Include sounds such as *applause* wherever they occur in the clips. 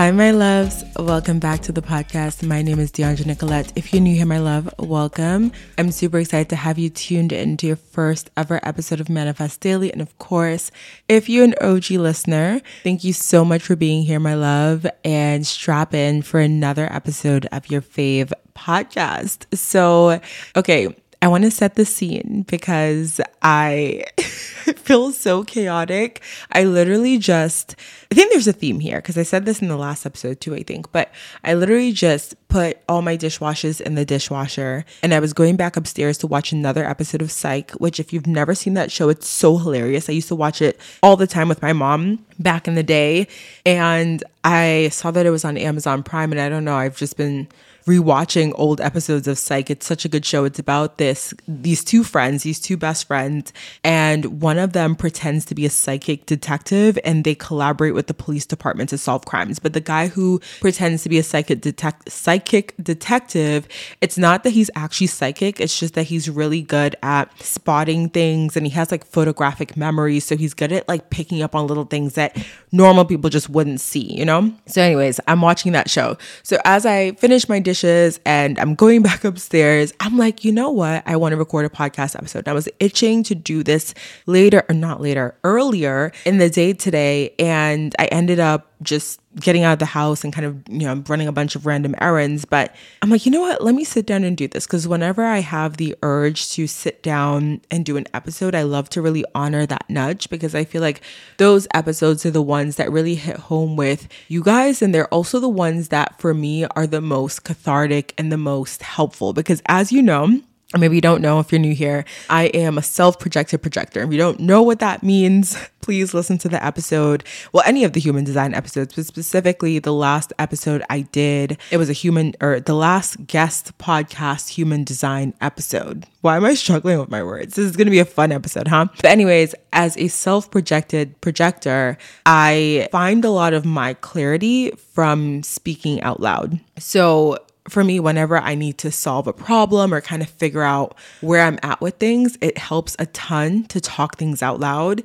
Hi, my loves. Welcome back to the podcast. My name is Dheandra Nicolette. If you're new here, my love, welcome. I'm super excited to have you tuned in to your first ever episode of Manifest Daily. And of course, if you're an OG listener, thank you so much for being here, my love, and strap in for another episode of your fave podcast. So, okay, I want to set the scene because I *laughs* feel so chaotic. I literally just, I think there's a theme here because I said this in the last episode too, I think, but I literally just put all my dishwashes in the dishwasher and I was going back upstairs to watch another episode of Psych, which, if you've never seen that show, it's so hilarious. I used to watch it all the time with my mom back in the day. And I saw that it was on Amazon Prime, and I don't know, I've just been rewatching old episodes of Psych. It's such a good show. It's about this these two friends, these two best friends, and one of them pretends to be a psychic detective and they collaborate with the police department to solve crimes. But the guy who pretends to be a psychic detect psychic detective, it's not that he's actually psychic, it's just that he's really good at spotting things and he has like photographic memory, so he's good at like picking up on little things that normal people just wouldn't see, you know? So anyways, I'm watching that show. So as I finish my dishes and I'm going *laughs* back upstairs, I'm like, you know what? I want to record a podcast episode. I was itching to do this later, or not later, earlier in the day today. And I ended up just getting out of the house and kind of, you know, running a bunch of random errands. But I'm like, you know what? Let me sit down and do this. Because whenever I have the urge to sit down and do an episode, I love to really honor that nudge because I feel like those episodes are the ones that really hit home with you guys. And they're also the ones that for me are the most cathartic and the most helpful. Because as you know, or maybe you don't know if you're new here, I am a self projected projector. If you don't know what that means, *laughs* please listen to the episode. Well, any of the human design episodes, but specifically the last episode I did, it was a human or the last guest podcast human design episode. Why am I struggling with my words? This is going to be a fun episode, huh? But, anyways, as a self projected projector, I find a lot of my clarity from speaking out loud. So, for me, whenever I need to solve a problem or kind of figure out where I'm at with things, it helps a ton to talk things out loud.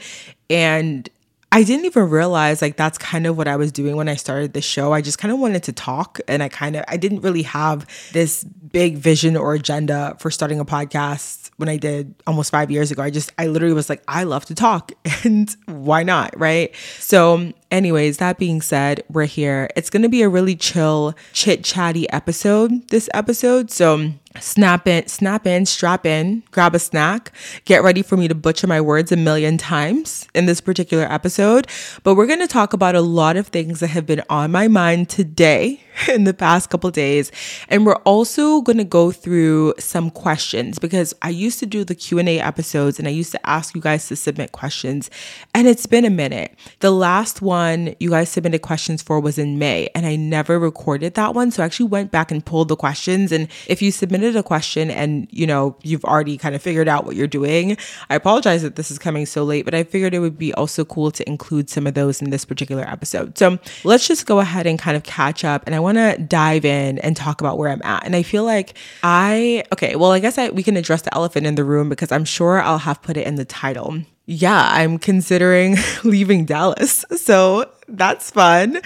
And I didn't even realize like that's kind of what I was doing when I started the show. I just kind of wanted to talk and I kind of I didn't really have this big vision or agenda for starting a podcast when I did almost 5 years ago. I just I literally was like I love to talk *laughs* and why not, right? So anyways, that being said, we're here. It's going to be a really chill, chit-chatty episode this episode. So snap in, snap in, strap in, grab a snack, get ready for me to butcher my words a million times in this particular episode. But we're going to talk about a lot of things that have been on my mind today *laughs* in the past couple days. And we're also going to go through some questions because I used to do the Q&A episodes and I used to ask you guys to submit questions. And it's been a minute. The last one you guys submitted questions for was in May and I never recorded that one. So I actually went back and pulled the questions. And if you submitted a question and you know you've already kind of figured out what you're doing, I apologize that this is coming so late but I figured it would be also cool to include some of those in this particular episode. So, let's just go ahead and kind of catch up. And I want to dive in and talk about where I'm at. And I feel like I, okay, well, I guess I, we can address the elephant in the room because I'm sure I'll have put it in the title. Yeah, I'm considering *laughs* leaving Dallas. *laughs* So that's fun.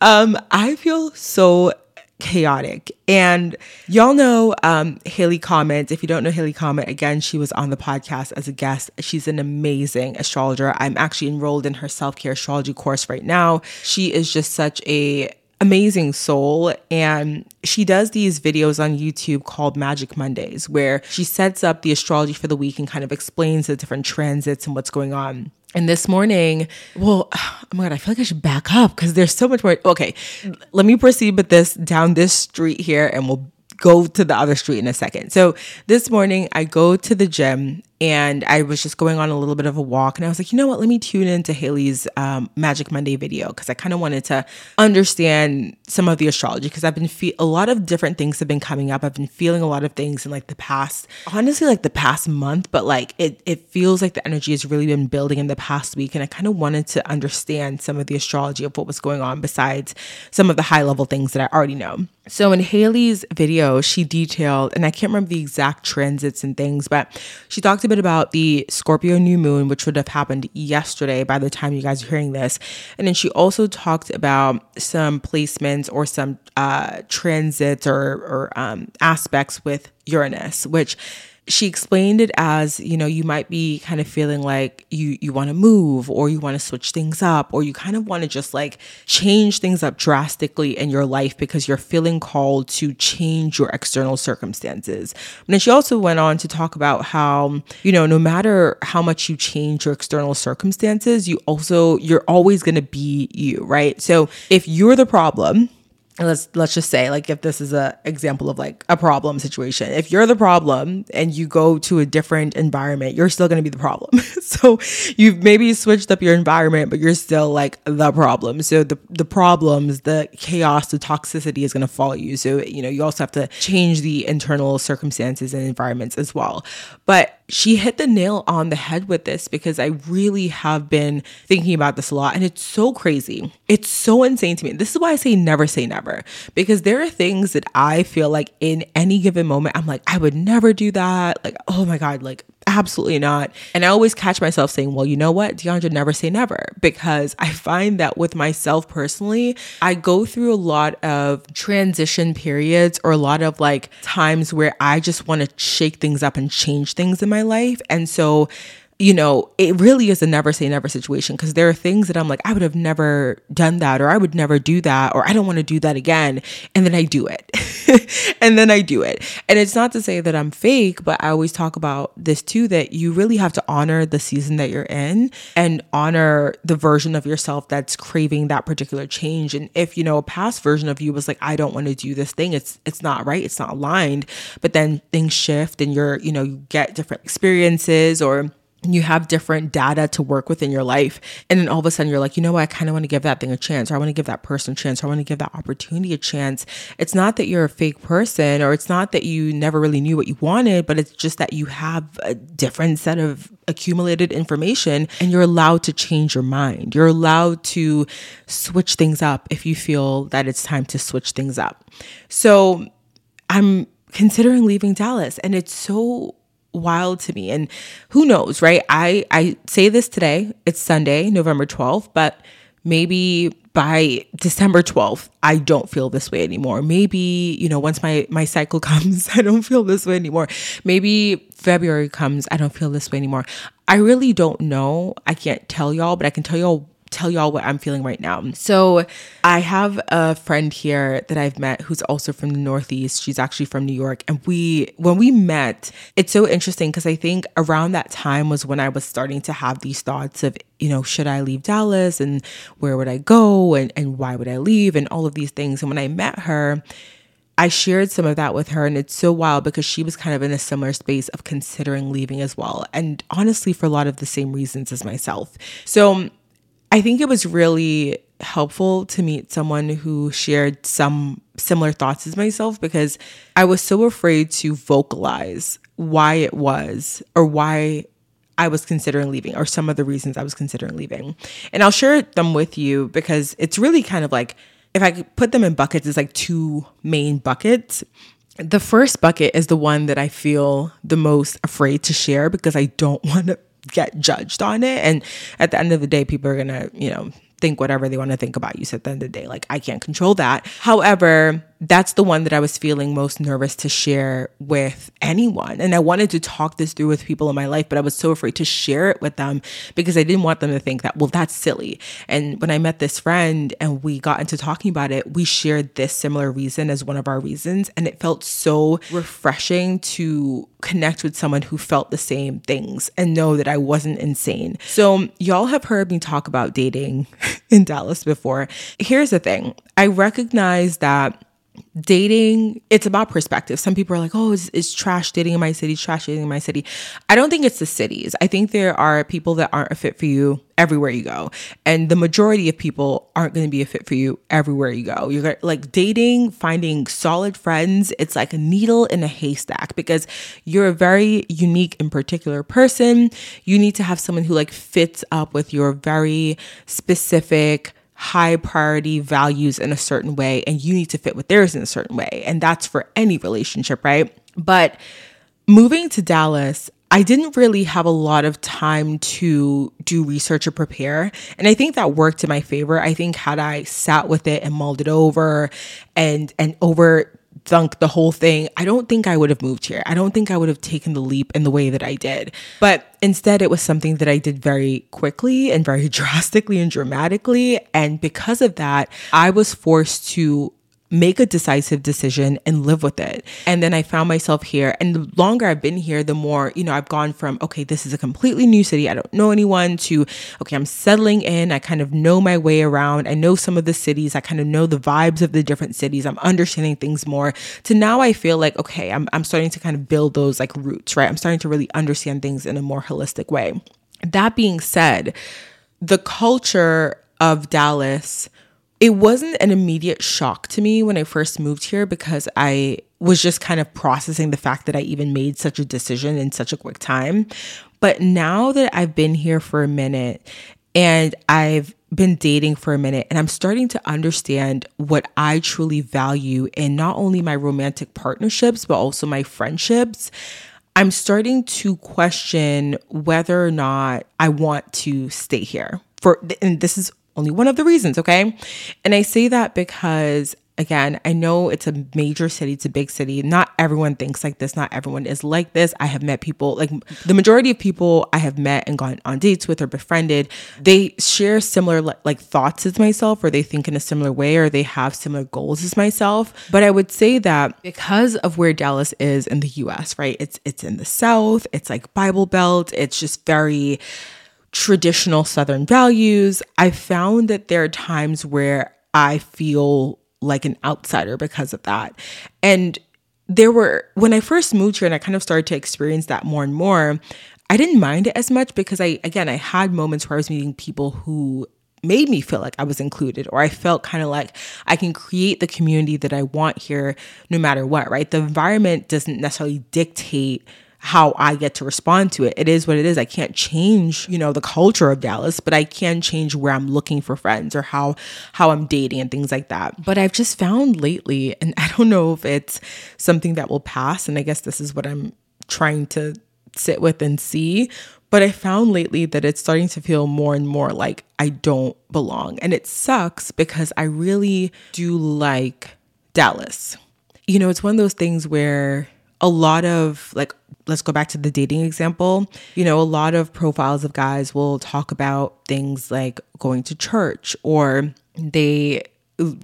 Um, I feel so chaotic. And y'all know um, Haley Comet. If you don't know Haley Comet, again, she was on the podcast as a guest. She's an amazing astrologer. I'm actually enrolled in her self care astrology course right now. She is just such a amazing soul and she does these videos on YouTube called Magic Mondays where she sets up the astrology for the week and kind of explains the different transits and what's going on. And this morning, well, *sighs* oh my God, I feel like I should back up because there's so much more. Okay, let me proceed with this down this street here and we'll go to the other street in a second. So this morning, I go to the gym and I was just going on a little bit of a walk, and I was like, you know what? Let me tune into Haley's um, Magic Monday video because I kind of wanted to understand some of the astrology because I've been fe- a lot of different things have been coming up. I've been feeling a lot of things in like the past, honestly, like the past month, but like it it feels like the energy has really been building in the past week, and I kind of wanted to understand some of the astrology of what was going on besides some of the high level things that I already know. So in Haley's video, she detailed, and I can't remember the exact transits and things, but she talked a bit about the Scorpio new moon, which would have happened yesterday by the time you guys are hearing this. And then she also talked about some placements or some uh, transits or, or um, aspects with Uranus, which she explained it as you know you might be kind of feeling like you you want to move or you want to switch things up or you kind of want to just like change things up drastically in your life because you're feeling called to change your external circumstances. And then she also went on to talk about how you know no matter how much you change your external circumstances you also you're always going to be you right? So if you're the problem let's let's just say like if this is a example of like a problem situation. If you're the problem and you go to a different environment you're still going to be the problem. *laughs* So you've maybe switched up your environment but you're still like the problem. So the the problems the chaos the toxicity is going to follow you. So you know you also have to change the internal circumstances and environments as well. But she hit the nail on the head with this because I really have been thinking about this a lot and it's so crazy. It's so insane to me. This is why I say never say never because there are things that I feel like in any given moment, I'm like, I would never do that. Like, oh my God, like absolutely not. And I always catch myself saying, well, you know what, Dheandra, never say never, because I find that with myself personally, I go through a lot of transition periods or a lot of like times where I just want to shake things up and change things in my life. And so you know, it really is a never say never situation because there are things that I'm like, I would have never done that, or I would never do that, or I don't want to do that again. And then I do it. *laughs* and then I do it. And it's not to say that I'm fake, but I always talk about this too that you really have to honor the season that you're in and honor the version of yourself that's craving that particular change. And if, you know, a past version of you was like, I don't want to do this thing, it's it's not right, it's not aligned. But then things shift and you're, you know, you get different experiences or you have different data to work with in your life. And then all of a sudden you're like, you know what? I kind of want to give that thing a chance, or I want to give that person a chance, or I want to give that opportunity a chance. It's not that you're a fake person, or it's not that you never really knew what you wanted, but it's just that you have a different set of accumulated information and you're allowed to change your mind. You're allowed to switch things up if you feel that it's time to switch things up. So I'm considering leaving Dallas, and it's so wild to me. And who knows right? I i say this today it's sunday november 12th but maybe by december 12th i don't feel this way anymore. Maybe you know once my my cycle *laughs* comes i don't feel this way anymore. Maybe february comes i don't feel this way anymore. I really don't know. I can't tell y'all but i can tell y'all tell y'all what I'm feeling right now. So, I have a friend here that I've met who's also from the Northeast. She's actually from New York. And we, when we met, it's so interesting because I think around that time was when I was starting to have these thoughts of, you know, should I leave Dallas and where would I go and, and why would I leave and all of these things. And when I met her, I shared some of that with her, and it's so wild because she was kind of in a similar space of considering leaving as well. And honestly, for a lot of the same reasons as myself. So, I think it was really helpful to meet someone who shared some similar thoughts as myself because I was so afraid to vocalize why it was or why I was considering leaving or some of the reasons I was considering leaving. And I'll share them with you because it's really kind of like if I put them in buckets, it's like two main buckets. The first bucket is the one that I feel the most afraid to share because I don't *laughs* want to get judged on it. And at the end of the day, people are going to, you know, think whatever they want to think about you. So at the end of the day, like I can't control that. However, that's the one that I was feeling most nervous to share with anyone. And I wanted to talk this through with people in my life, but I was so afraid to share it with them because I didn't want them to think that, well, that's silly. And when I met this friend and we got into talking about it, we shared this similar reason as one of our reasons. And it felt so refreshing to connect with someone who felt the same things and know that I wasn't insane. So, y'all have heard me talk about dating *laughs* in Dallas before. Here's the thing I recognize that dating it's about perspective. Some people are like oh it's, trash dating in my city trash dating in my city. I don't think it's the cities. I think there are people that aren't a fit for you everywhere you go. And the majority of people aren't going to be a fit for you everywhere you go. You're like dating finding solid friends it's like a needle in a haystack because you're a very unique and particular person. You need to have someone who like fits up with your very specific high priority values in a certain way and you need to fit with theirs in a certain way. And that's for any relationship, right? But moving to Dallas, I didn't really have a lot of time to do research or prepare. And I think that worked in my favor. I think had I sat with it and mulled it over and and over thunk the whole thing, I don't think I would have moved here. I don't think I would have taken the leap in the way that I did. But instead, it was something that I did very quickly and very *laughs* drastically and dramatically. And because of that, I was forced to make a decisive decision and live with it. And then I found myself here. And the longer I've been here, the more, you know, I've gone from, okay, this is a completely new city. I don't know anyone to, okay, I'm settling in. I kind of know my way around. I know some of the cities. I kind of know the vibes of the different cities. I'm understanding things more. To now I feel like, okay, I'm, I'm starting to kind of build those like roots, right? I'm starting to really understand things in a more holistic way. That being said, the culture of Dallas it wasn't an immediate shock to me when I first moved here because I was just kind of processing the fact that I even made such a decision in such a quick time. But now that I've been here for a minute and I've been dating for a minute and I'm starting to understand what I truly value in not only my romantic partnerships, but also my friendships. I'm starting to question whether or not I want to stay here. For and this is only one of the reasons, okay? And I say that because again, I know it's a major city, it's a big city. Not everyone thinks like this, not everyone is like this. I have met people, like the majority of people I have met and gone on dates with or befriended, they share similar like thoughts as myself, or they think in a similar way, or they have similar goals as myself. But I would say that because of where Dallas is in the US, right? It's it's in the south, it's like Bible Belt, it's just very traditional Southern values, I found that there are times where I feel like an outsider because of that. And there were, when I first moved here and I kind of started to experience that more and more, I didn't mind it as much because I, again, I had moments where I was meeting people who made me feel like I was included, or I felt kind of like I can create the community that I want here no matter what, right? The environment doesn't necessarily dictate how I get to respond to it. It is what it is. I can't change, you know, the culture of Dallas, but I can change where I'm looking for friends or how how I'm dating and things like that. But I've just found lately and *laughs* I don't know if it's something that will pass and I guess this is what I'm trying to sit with and see, but I found lately that it's starting to feel more and more like I don't belong. And it sucks because I really do like Dallas. You know, it's one of those things where a lot of like let's go back to the dating example. You know, a lot of profiles of guys will talk about things like going to church or they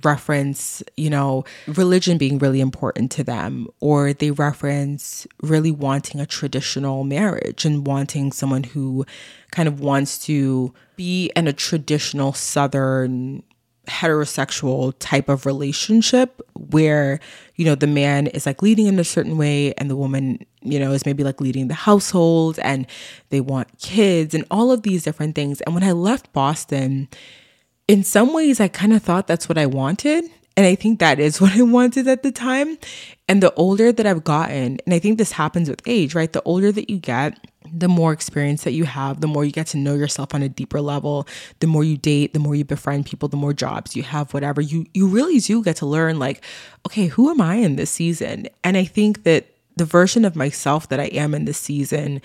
reference, you know, religion being really important to them, or they reference really wanting a traditional marriage and wanting someone who kind of wants to be in a traditional Southern heterosexual type of relationship where you know the man is like leading in a certain way and the woman you know is maybe like leading the household and they want kids and all of these different things. And when i left boston in some ways i kind of thought that's what i wanted. And i think that is *laughs* what i wanted at the time. And the older that i've gotten and i think this happens with age right? The older that you get the more experience that you have, the more you get to know yourself on a deeper level, the more you date, the more you befriend people, the more jobs you have, whatever, you you really do get to learn like, okay, who am I in this season? And I think that the version of myself that I am in this season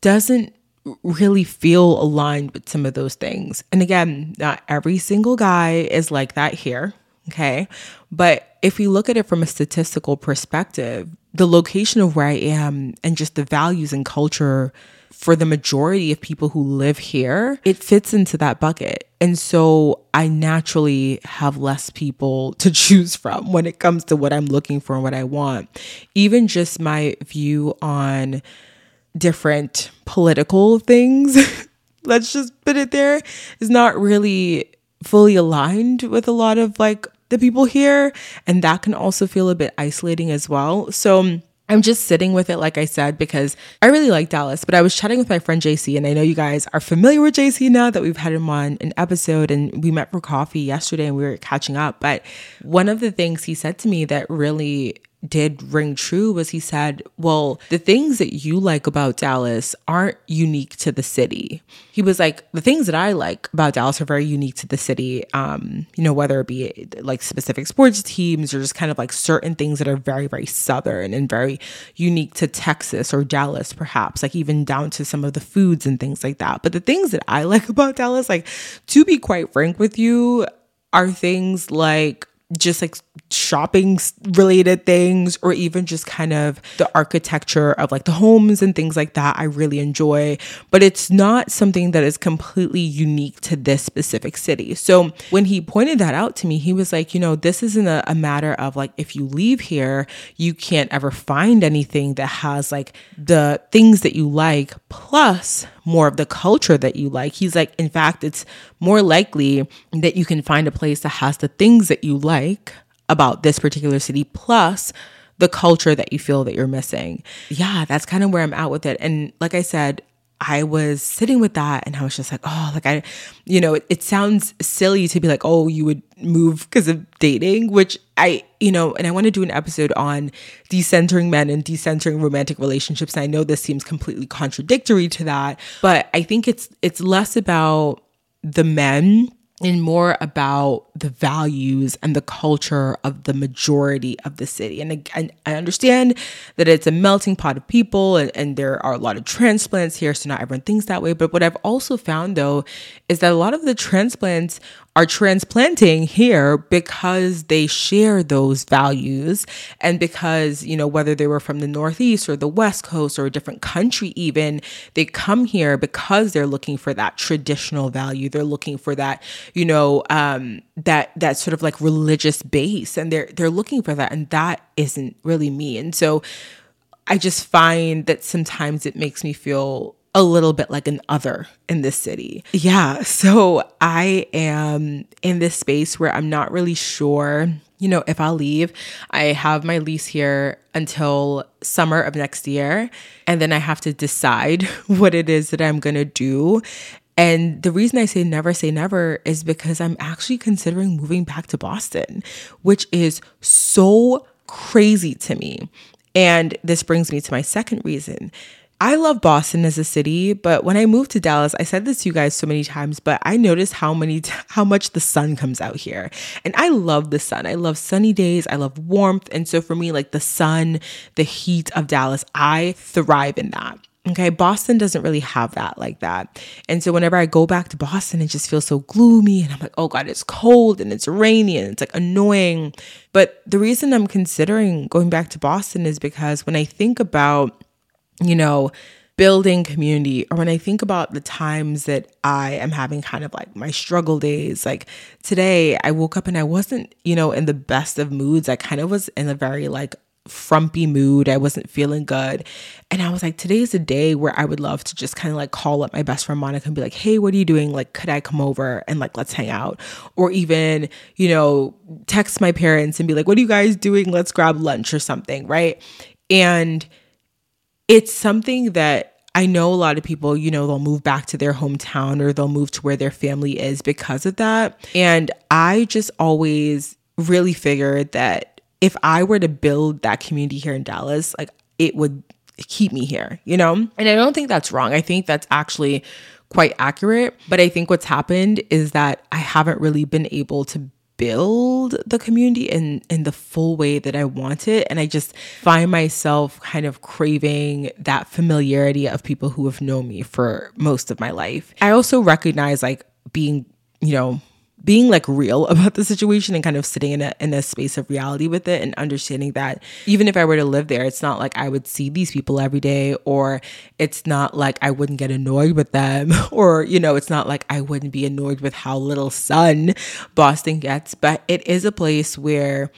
doesn't really feel aligned with some of those things. And again, not every single guy is like that here, okay? But if we look at it from a statistical perspective, the location of where I am and just the values and culture for the majority of people who live here, it fits into that bucket. And so I naturally have less people *laughs* to choose from when it comes to what I'm looking for and what I want. Even just my view on different political things, *laughs* let's just put it there, is not really fully aligned with a lot of like the people here. And that can also feel a bit isolating as well. So, um, I'm just sitting with it, like I said, because I really like Dallas. But I was chatting with my friend JC, and I know you guys are familiar with JC now that we've had him on an episode and we met for coffee yesterday and we were catching up. But one of the things he said to me that really did ring true was he said, Well, the things that you like about Dallas aren't unique to the city. He was like, The things that I like about Dallas are very unique to the city. Um, you know, whether it be like specific sports teams or just kind of like certain things that are very, very southern and very unique to Texas or Dallas, perhaps, like even down to some of the foods and things like that. But the things that I *laughs* like about Dallas, like to be quite frank with you, are things like just like shopping related things or even just kind of the architecture of like the homes and things like that I really enjoy. But it's not something that is completely unique to this specific city. So when he pointed that out to me he was like you know this isn't a, a matter of like if you leave here you can't ever find anything that has like the things that you like plus more of the culture that you like. He's like, in fact, it's more likely that you can find a place that has the things that you like about this particular city, plus the culture that you feel that you're missing. Yeah, that's kind of where I'm at with it. And like I said, I was sitting with that and I was just like, oh, like I, you know, it, it sounds silly to be like, oh, you would move because of dating, which I, you know, and I want to do an episode on decentering men and decentering romantic relationships. And I know this seems completely contradictory to that, but I think it's it's less about the men and more about the values and the culture of the majority of the city. And again, I understand that it's a melting pot of people and, and there are a lot of transplants here, so not everyone thinks that way. But what I've also found though is that a lot of the transplants are transplanting here because they share those values and because, you know, whether they were from the Northeast or the West Coast or a different country, even, they come here because they're looking for that traditional value. They're looking for that, you know, um, that that sort of like religious base and they're they're looking for that. And that isn't really me. And so I just find that sometimes it makes me feel a little bit like an other in this city. Yeah. So I am in this space where I'm not really sure, you know, if I'll leave. I have my lease here until summer of next year. And then I have to decide *laughs* what it is that I'm going to do. And the reason I say never say never is because I'm actually considering moving back to Boston, which is so crazy to me. And this brings me to my second reason I love Boston as a city, but when I moved to Dallas, I said this to you guys so many times, but I noticed how many *laughs* how much the sun comes out here. And I love the sun. I love sunny days, I love warmth, and so for me like the sun, the heat of Dallas, I thrive in that. Okay, Boston doesn't really have that like that. And so whenever I go back to Boston, it just feels so gloomy and I'm like, oh God, it's cold and it's rainy and it's like annoying. But the reason I'm considering going back to Boston is because when I think about you know, building community or when I think about the times that I am having kind of like my struggle days, like today I woke up and I wasn't, you know, in the best of moods. I kind of was in a very like frumpy mood. I wasn't feeling good. And I was like, today's a day where I would love to just kind of like call up my best friend Monica and be like, hey, what are you doing? Like, could I come over and like, let's hang out? Or even, you know, text my parents and be like, what are you guys doing? Let's grab lunch or something. Right. And it's something that I know a lot of people, you know, they'll move back to their hometown or they'll move to where their family is because of that. And I just always really figured that if I were to build that community here in Dallas, like it would keep me here, you know? And I don't think that's wrong. I think that's actually quite accurate. But I think what's happened is that I haven't really been able to build the community in in the full way that I want it and I just find myself kind of craving that familiarity of people who have known me for most of my life. I also recognize like being, you know, being like real *laughs* about the situation and kind of sitting in a in a space of reality with it and understanding that even if I were to live there, it's not like I would see these people every day or it's not like I wouldn't get annoyed with them *laughs* or you know, it's not like I wouldn't be annoyed with how little sun Boston gets, but it is a place where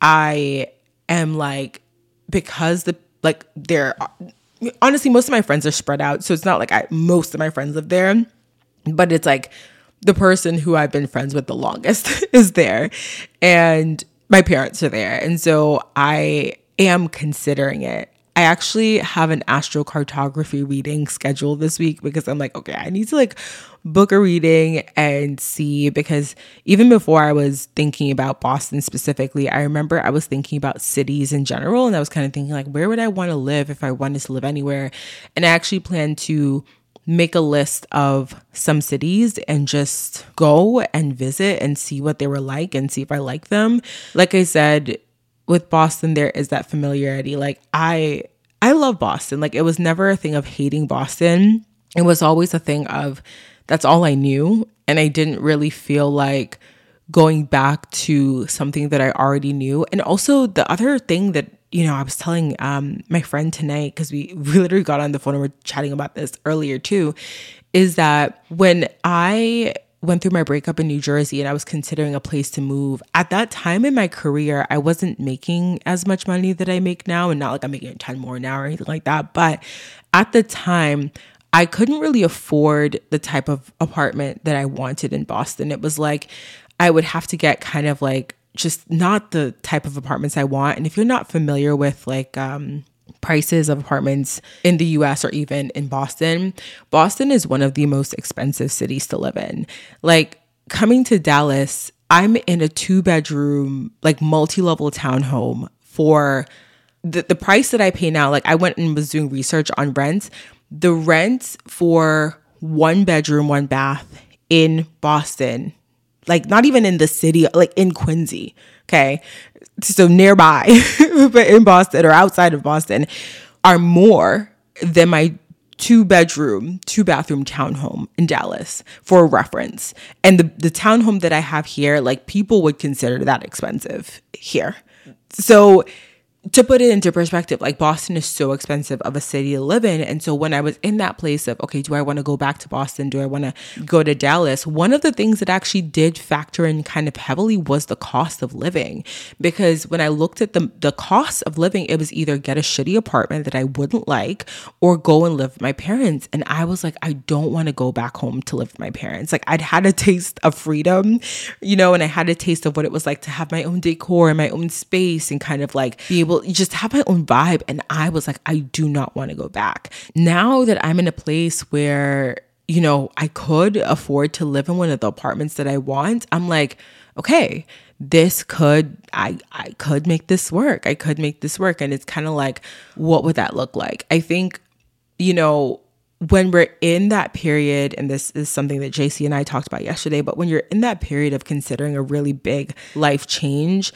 I am like because the like there honestly most of my friends are spread out, so it's not like I most of my friends live there, but it's like the person who I've been friends with the longest *laughs* is there and my parents are there. And so I am considering it. I actually have an astrocartography reading scheduled this week because I'm like, okay, I need to like book a reading and see because even before I was thinking about Boston specifically, I remember I was thinking about cities in general and I was kind of thinking like where would I want to live if I wanted to live anywhere? And I actually plan to make a list of some cities and just go and visit and see what they were like and see if I like them. Like I said, with Boston there is that familiarity. Like I I love Boston. Like it was never a thing of hating Boston. It was always a thing of that's all I knew and I didn't really feel like going back to something that I already knew. And also the other thing that you know, I was telling um, my friend tonight because we, *laughs* we literally got on the phone and we're chatting about this earlier too, is that when I went through my breakup in New Jersey and I was considering a place to move, at that time in my career, I wasn't making as much money that I make now, and not like I'm making a ton more now or anything like that. But at the time, I couldn't really afford the type of apartment that I wanted in Boston. It was like I would have to get kind of like just not the type of apartments I want. And if you're not familiar with like um, prices of apartments in the US or even in Boston, Boston is one of the most expensive cities to live in. Like coming to Dallas, I'm in a two bedroom, like multi level townhome for the, the price that I pay now. Like I went and was doing research on rents. The rent for one bedroom, one bath in Boston like not even in the city, like in Quincy. Okay. So nearby, *laughs* but in Boston or outside of Boston, are more than my two bedroom, two bathroom townhome in Dallas for reference. And the, the townhome that I have here, like people would consider that expensive here. So to put it into perspective, like Boston is so expensive of a city to live in. And so when I was in that place of, okay, do I want to go back to Boston? Do I want to go to Dallas? One of the things that actually did factor in kind of heavily was the cost of living. Because when I looked at the, the cost of living, it was either get a shitty apartment that I wouldn't like or go and live with my parents. And I was like, I don't want to go back home to live with my parents. Like I'd had a taste of freedom, you know, and I had a taste of what it was like to have my own decor and my own space and kind of like be able just have my own vibe. And I was like, I do not want to go back. Now that I'm in a place where, you know, I could afford to live in one of the apartments that I want, I'm like, okay, this could I I could make this work. I could make this work. And it's kind of like, what would that look like? I think, you know, when we're in that period, and this is something that JC and I talked about yesterday, but when you're in that period of considering a really big life change,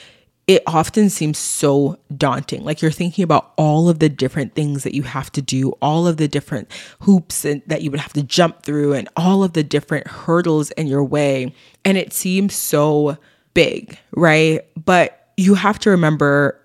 it often seems so daunting. Like you're thinking about all of the different things that you have to do, all of the different hoops and, that you would have to jump through, and all of the different hurdles in your way. And it seems so big, right? But you have to remember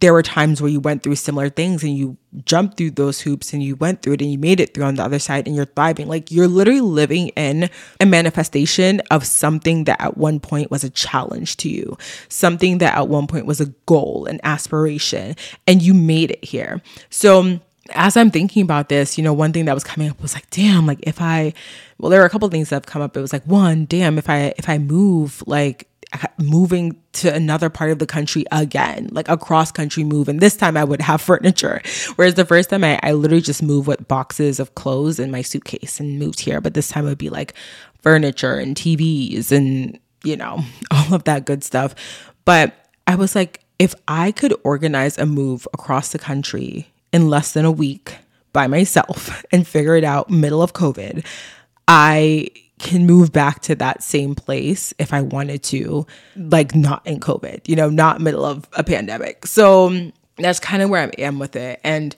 there were times where you went through similar things and you jumped through those hoops and you went through it and you made it through on the other side and you're thriving. Like you're literally living in a manifestation of something that at one point was a challenge to you, something that at one point was a goal, an aspiration, and you made it here. So, as I'm thinking about this, you know, one thing that was coming up was like, damn, like if I, well, there were a couple things that have come up. It was like, one, damn, if I, if I move, like moving to another part of the country again, like a cross country move. And this time I would have *laughs* furniture. Whereas the first time I, I literally just moved with boxes of clothes in my suitcase and moved here. But this time it would be like furniture and TVs and, you know, *laughs* all of that good stuff. But I was like, if I could organize a move across the country in less than a week by myself *laughs* and figure it out middle of COVID, I can move back to that same place if I wanted to, like not in COVID, you know, not middle of a pandemic. So um, that's kind of where I am with it. And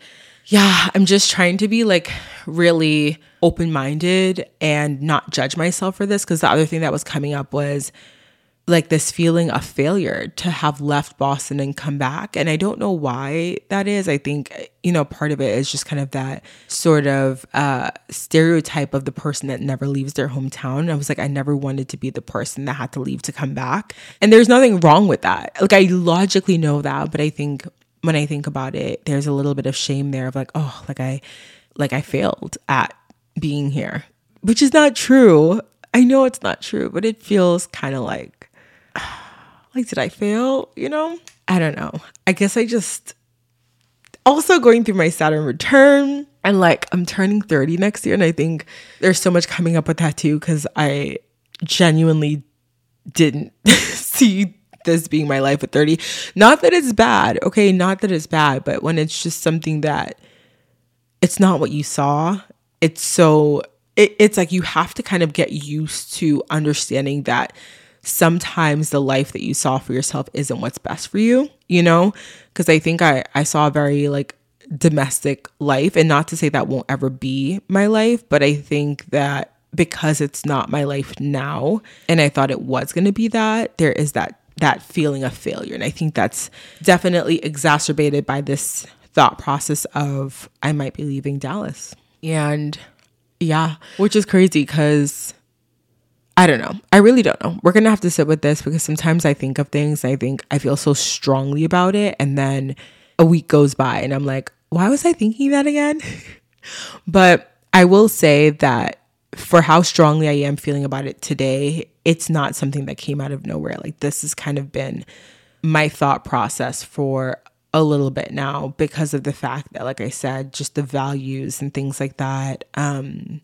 yeah, I'm just trying to be like really open minded and not judge myself for this. Cause the other thing that was coming up was like this feeling of failure to have left Boston and come back. And I don't know why that is. I think, you know, part of it is just kind of that sort of uh, stereotype of the person that never leaves their hometown. I was like, I never wanted to be the person that had to leave to come back. And there's nothing wrong with that. Like, I logically know that, but I think when I think about it, there's a little bit of shame there of like, oh, like I, like I failed at being here, which is not true. I know it's not true, but it feels kind of like like, did I fail? You know? I don't know. I guess I just also going through my Saturn return and like I'm turning 30 next year. And I think there's so much coming up with that too, because I genuinely didn't *laughs* see this being my life at 30. Not that it's bad, okay? Not that it's bad, but when it's just something that it's not what you saw, it's so, it, it's like you have to kind of get used to understanding that sometimes the life that you saw for yourself isn't what's best for you, you know? Because I think I, I saw a very like domestic life, and not to say that won't ever be my life, but I think that because it's not my life now and I thought it was going to be that, there is that that feeling of failure. And I think that's definitely exacerbated by this thought process of I might be leaving Dallas. And yeah, which is crazy because I don't know. I really don't know. We're going to have to sit with this because sometimes I think of things, I think I feel so strongly about it. And then a week goes by and I'm like, why was I thinking that again? *laughs* but I will say that for how strongly I am feeling about it today, it's not something that came out of nowhere. Like, this has kind of been my thought process for a little bit now because of the fact that, like I said, just the values and things like that. Um,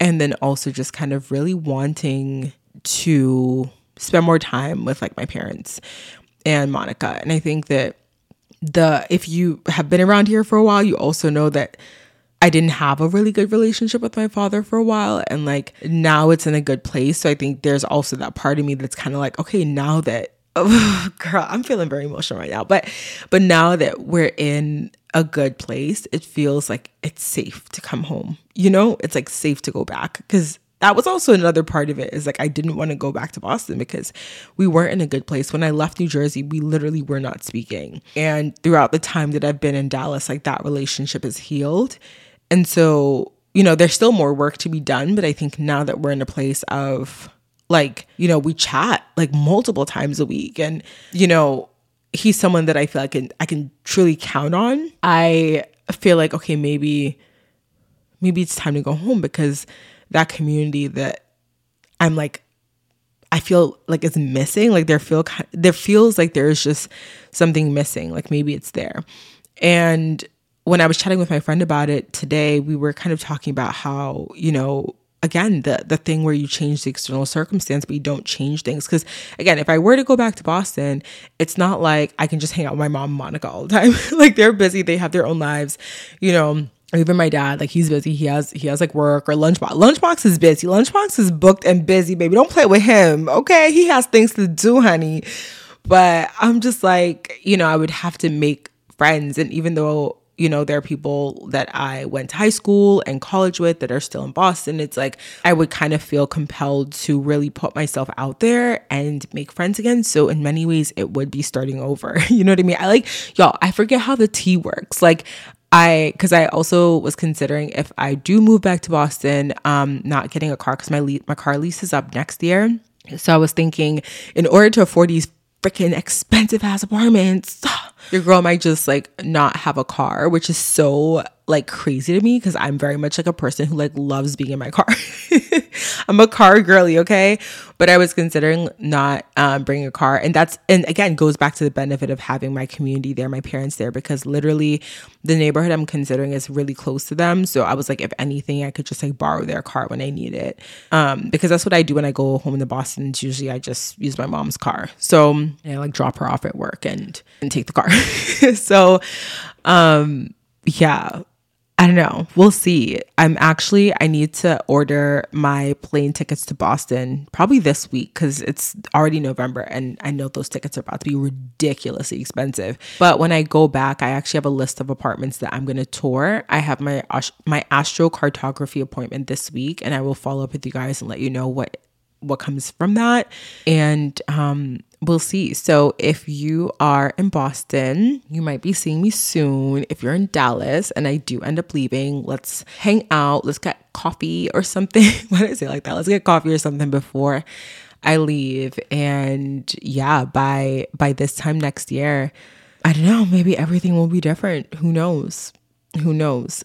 and then also just kind of really wanting to spend more time with like my parents and Monica. And I think that the if you have been around here for a while, you also know that I didn't have a really good relationship with my father for a while and like now it's in a good place. So I think there's also that part of me that's kind of like, okay, now that oh, *laughs* girl, I'm feeling very emotional right now. But but now that we're in a good place, it feels like it's safe to come home. You know, it's like safe to go back because that was also another part of it is like I didn't want to go back to Boston because we weren't in a good place. When I left New Jersey, we literally were not speaking. And throughout the time that I've been in Dallas, like that relationship is healed. And so, you know, there's still more work to be done, but I think now that we're in a place of like, you know, we chat like multiple times a week and you know, he's someone that I feel like I can, I can truly count on. I feel like okay, maybe maybe it's time to go home because that community that I'm like I feel like it's missing. Like there feel there feels like there's just something missing. Like maybe it's there. And when I was chatting with my friend about it today, we were kind of talking about how, you know, again the the thing where you change the external circumstance but you don't change things. Because again if i were to go back to boston it's not like i can just hang out with my mom monica all the time. *laughs* Like they're busy they have their own lives you know even my dad like he's busy he has he has like work or lunchbox lunchbox is busy lunchbox is booked and busy baby don't play with him okay? He has things to do honey. But i'm just like you know i would have to make friends and even though you know, there are people that I went to high school and college with that are still in Boston. It's like I would kind of feel compelled to really put myself out there and make friends again. So, in many ways, it would be starting over. *laughs* you know what I mean? I like, y'all, I forget how the T works. Like, I because I also was considering if I do move back to Boston, um, not getting a car because my le- my car lease is up next year. So I was thinking, in order to afford these freaking expensive ass apartments, your girl might just like not have a car, which is so like crazy to me because I'm very much like a person who like loves being in my car. *laughs* I'm a car girly, okay? But I was considering not um, bringing a car, and that's and again goes back to the benefit of having my community there, my parents there, because literally the neighborhood I'm considering is really close to them. So I was like, if anything, I could just like borrow their car when I need it, um, because that's what I do when I go home to Boston. It's usually I just use my mom's car, so I like drop her off at work and and take the car. *laughs* so, um, yeah I don't know. We'll see. I'm actually, I need to order my plane tickets to Boston probably this week because it's already November and I know those tickets are about to be ridiculously expensive. But when I go back, I actually have a list of apartments that I'm going to tour. I have my, my astrocartography appointment this week and I will follow up with you guys and let you know what what comes from that. And um, we'll see. So if you are in Boston, you might be seeing me soon. If you're in Dallas and I do end up leaving, let's hang out. Let's get coffee or something. *laughs* Why did I say like that? Let's get coffee or something before I leave. And yeah, by by this time next year, I don't know, maybe everything will be different. Who knows? Who knows?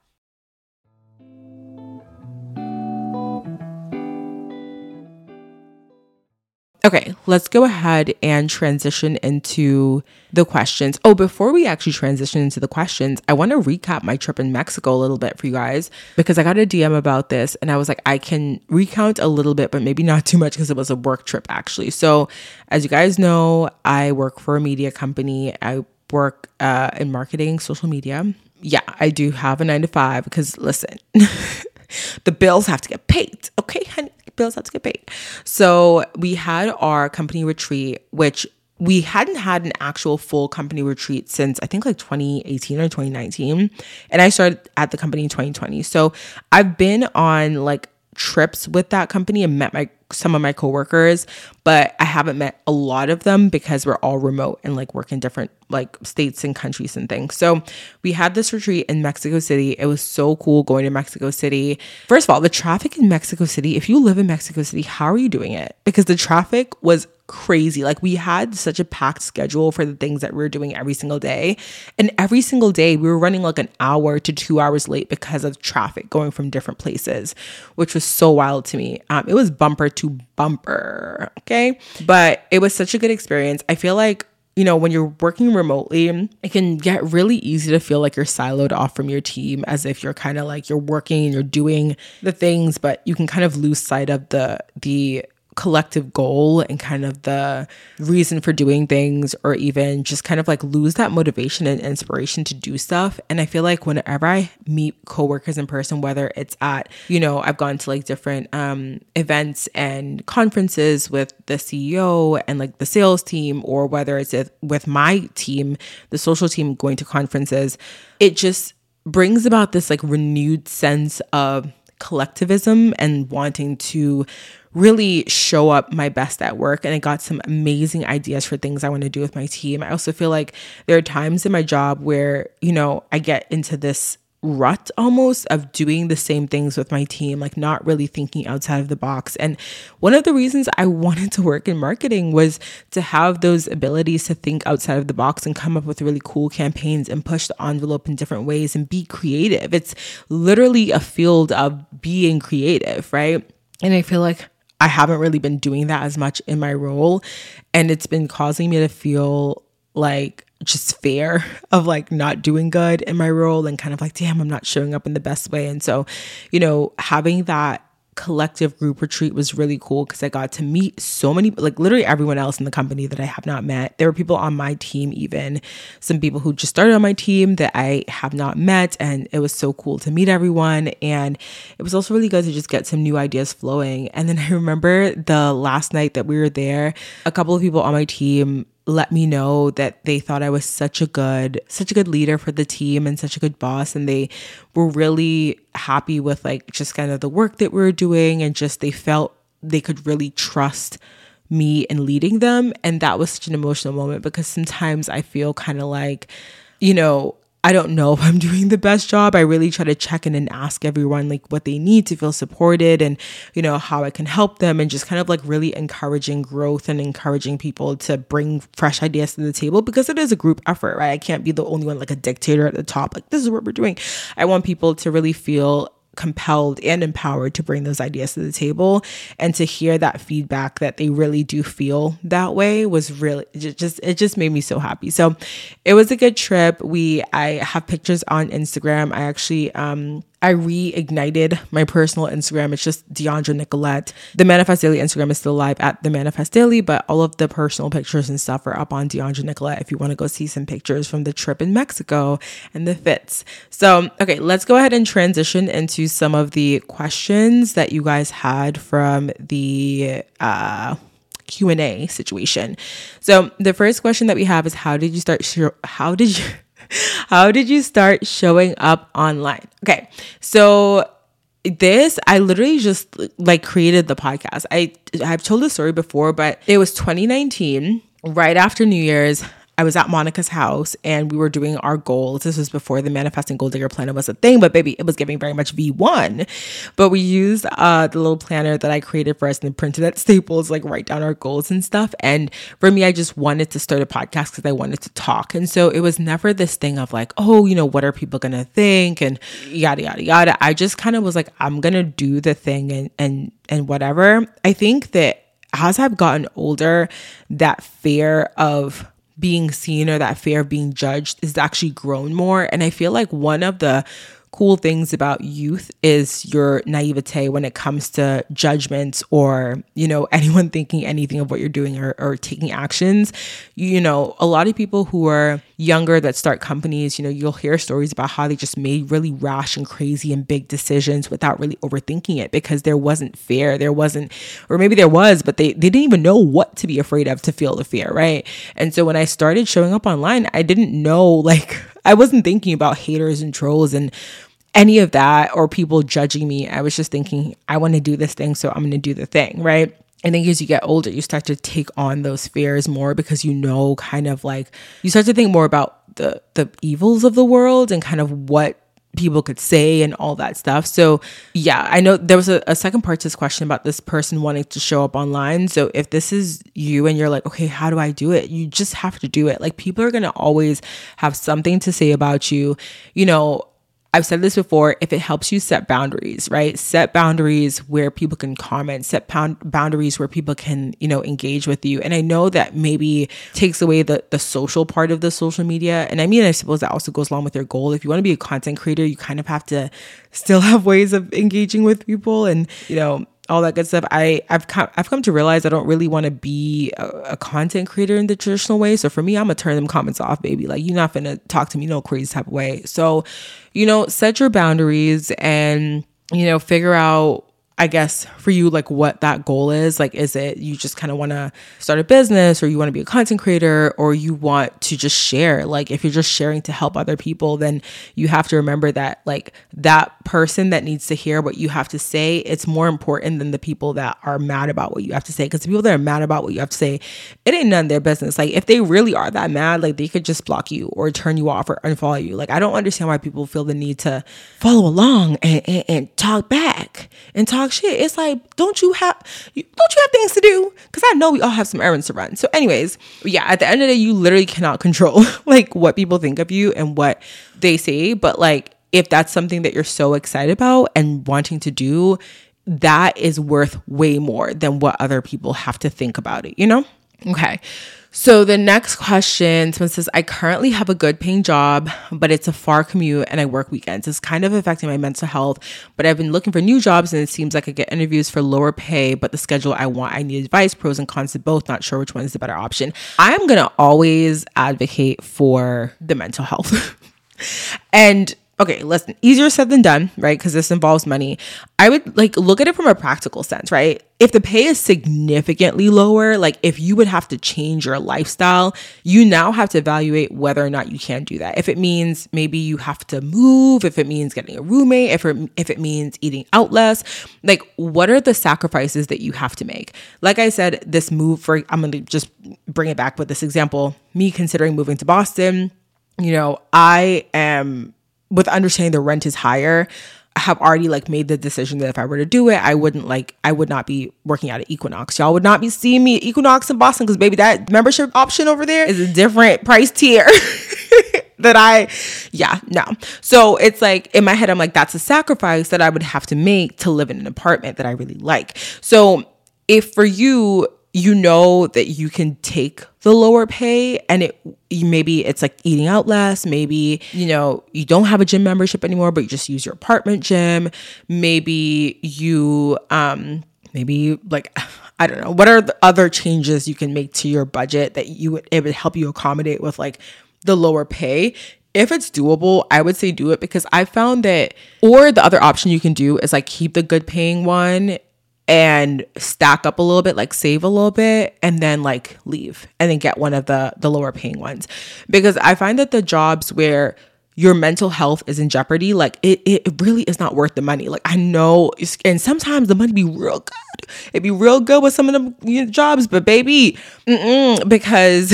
Okay, let's go ahead and transition into the questions. Oh, before we actually transition into the questions, I want to recap my trip in Mexico a little bit for you guys because I got a DM about this and I was like, I can recount a little bit, but maybe not too much because it was a work trip actually. So, as you guys know, I work for a media company. I work uh, in marketing, social media. Yeah, I do have a nine to five because listen, *laughs* the bills have to get paid. Okay, honey have to get paid. So we had our company retreat, which we hadn't had an actual full company retreat since I think like 2018 or 2019. And I started at the company in 2020. So I've been on like trips with that company and met my some of my coworkers, but I haven't met a lot of them because we're all remote and like work in different like states and countries and things. So we had this retreat in Mexico City. It was so cool going to Mexico City. First of all, the traffic in Mexico City, if you live in Mexico City, how are you doing it? Because the traffic was crazy. Like we had such a packed schedule for the things that we are doing every single day. And every single day we were running like an hour to two hours late because of traffic going from different places, which was so wild to me. Um, it was bumper to bumper. Okay. But it was such a good experience. I feel like you know, when you're working remotely, it can get really easy to feel like you're siloed off from your team as if you're kind of like you're working and you're doing the things, but you can kind of lose sight of the the collective goal and kind of the reason for doing things or even just kind of like lose that motivation and inspiration to do stuff. And i feel like whenever i meet coworkers in person whether it's at you know i've gone to like different um events and conferences with the ceo and like the sales team or whether it's with my team the social team going to conferences it just brings about this like renewed sense of collectivism and wanting to really show up my best at work and I got some amazing ideas for things I want to do with my team. I also feel like there are times in my job where, you know, I get into this rut almost of doing the same things with my team, like not really thinking outside of the box. And one of the reasons I *laughs* wanted to work in marketing was to have those abilities to think outside of the box and come up with really cool campaigns and push the envelope in different ways and be creative. It's literally a field of being creative, right? And I feel like I haven't really been doing that as much in my role. And it's been causing me to feel like just fear of like not doing good in my role and kind of like, damn, I'm not showing up in the best way. And so, you know, having that collective group retreat was really cool because I got to meet so many, like literally everyone else in the company that I have not met. There were people on my team, even some people who just started on my team that I have not met. And it was so cool to meet everyone. And it was also really good to just get some new ideas flowing. And then *laughs* I remember the last night that we were there, a couple of people on my team let me know that they thought I was such a good such a good leader for the team and such a good boss. And they were really happy with like just kind of the work that we were doing and just they felt they could really trust me in leading them. And that was such an emotional moment because sometimes I feel kind of like you know I don't know if I'm *laughs* doing the best job. I really try to check in and ask everyone like what they need to feel supported and, you know, how I can help them and just kind of like really encouraging growth and encouraging people to bring fresh ideas to the table because it is a group effort, right? I can't be the only one like a dictator at the top. Like, this is what we're doing. I want people to really feel compelled and empowered to bring those ideas to the table. And to hear that feedback that they really do feel that way was really just it just made me so happy. So it was a good trip. We i have pictures on instagram. I actually um I reignited my personal Instagram. It's just Dheandra Nicolette. The Manifest Daily Instagram is still live at the Manifest Daily, but all of the personal pictures and stuff are up on Dheandra Nicolette if you want to go see some pictures from the trip in Mexico and the fits. So, okay, let's go ahead and transition into some of the questions that you guys had from the uh Q&A situation. So, the first question that we have is how did you start sh- how did you how did you start showing up online? Okay. So this I literally just like created the podcast. I I've told the story before, but it was 2019, right after New Year's. I was at Monica's house and we were doing our goals. This was before the manifesting goal digger planner was a thing, but baby, it was giving very much V1. But we used uh, the little planner that I created for us and printed at Staples, like write down our goals and stuff. And for me, I just wanted to start a podcast because I wanted to talk. And so it was never this thing of like, oh, you know, what are people gonna think and yada yada yada. I just kind of was like, I'm gonna do the thing and and and whatever. I think that as I've gotten older, that fear of being seen or that fear of being judged is actually grown more. And I feel like one of the cool things about youth is your naivete when it comes to judgments or you know *laughs* anyone thinking anything of what you're doing or, or taking actions. You know a lot of people who are younger that start companies you know you'll hear stories about how they just made really rash and crazy and big decisions without really overthinking it because there wasn't fear. There wasn't or maybe there was but they, they didn't even know what to be afraid of to feel the fear right? And so when i started showing up online i didn't know *laughs* like I wasn't thinking about haters and trolls and any of that or people judging me. I was just thinking, I want to do this thing, so I'm going to do the thing, right? I think as you get older, you start to take on those fears more because you know, kind of like you start to think more about the the evils of the world and kind of what people could say and all that stuff. So, yeah, I know there was a, a, second part to this question about this person wanting to show up online. So, if this is you and you're like, okay, how do I do it? You just have to do it. Like, people are going to always have something to say about you. You know, I've said this before if it helps you set boundaries, right? Set boundaries where people can comment, set pound boundaries where people can, you know, engage with you. And I know that maybe takes away the the social part of the social media. And I mean, I suppose that also goes along with your goal. If you want to be a content creator, you kind of have to still *laughs* have ways of engaging with people and, you know, all that good stuff. I I've come I've come to realize I don't really want to be a, a, content creator in the traditional way. So for me, I'm gonna turn them comments off, baby. Like you're not gonna talk to me no crazy type of way. So, you know, set your boundaries and you know figure out I guess for you, like what that goal is. Like, is it you just kind of want to start a business or you want to be a content creator or you want to just share? Like, if you're just sharing to help other people, then you have to remember that, like, that person that needs to hear what you have to say, it's more important than the people that are mad about what you have to say. Because the people that are mad about what you have to say, it ain't none of their business. Like if they really are that mad, like they could just block you or turn you off or unfollow you. Like I don't understand why people feel the need to follow along and, and, and talk back and talk shit. It's like, don't you have don't you have things to do? Because I know we all have some errands to run. So, anyways, yeah, at the end of the day, you literally cannot control *laughs* like what people think of you and what they say. But like if that's something that you're so excited about and wanting to do, that is worth way more than what other people have to think about it, you know? Okay. So the next question, someone says, I currently have a good paying job, but it's a far commute and I work weekends. It's kind of affecting my mental health, but I've been looking for new jobs and it seems like I get interviews for lower pay, but the schedule I want, I need advice, pros and cons to both, not sure which one is the better option. I'm going to always advocate for the mental health. *laughs* and okay, listen, easier said than done, right? Because this involves money. I would like look at it from a practical sense, right? If the pay is significantly lower, like if you would have to change your lifestyle, you now have to evaluate whether or not you can do that. If it means maybe you have to move, if it means getting a roommate, if it, if it means eating out less, like what are the sacrifices that you have to make? Like I said, this move for, I'm going to just bring it back with this example, me considering moving to Boston. You know, I am with understanding the rent is higher, I have already like made the decision that if I were to do it, I wouldn't like I would not be working at Equinox. Y'all would not be seeing me at Equinox in Boston because baby, that membership option over there is a different price tier. *laughs* that I, yeah, no. So it's like in my head, I'm like, that's a sacrifice that I would have to make to live in an apartment that I really like. So if for you, you know that you can take the lower pay and it maybe it's like eating out less maybe you know you don't have a gym membership anymore but you just use your apartment gym. Maybe you um maybe like i don't know what are the other changes you can make to your budget that you would it would help you accommodate with like the lower pay? If it's doable, I would say do it because I found that, or the other option you can do is like keep the good paying one and stack up a little bit like save a little bit and then like leave and then get one of the the lower paying ones. Because i find that the jobs where your mental health is in jeopardy like it, it really is not worth the money. Like i know and sometimes the money be real good. It'd be real good with some of the you know, jobs but baby because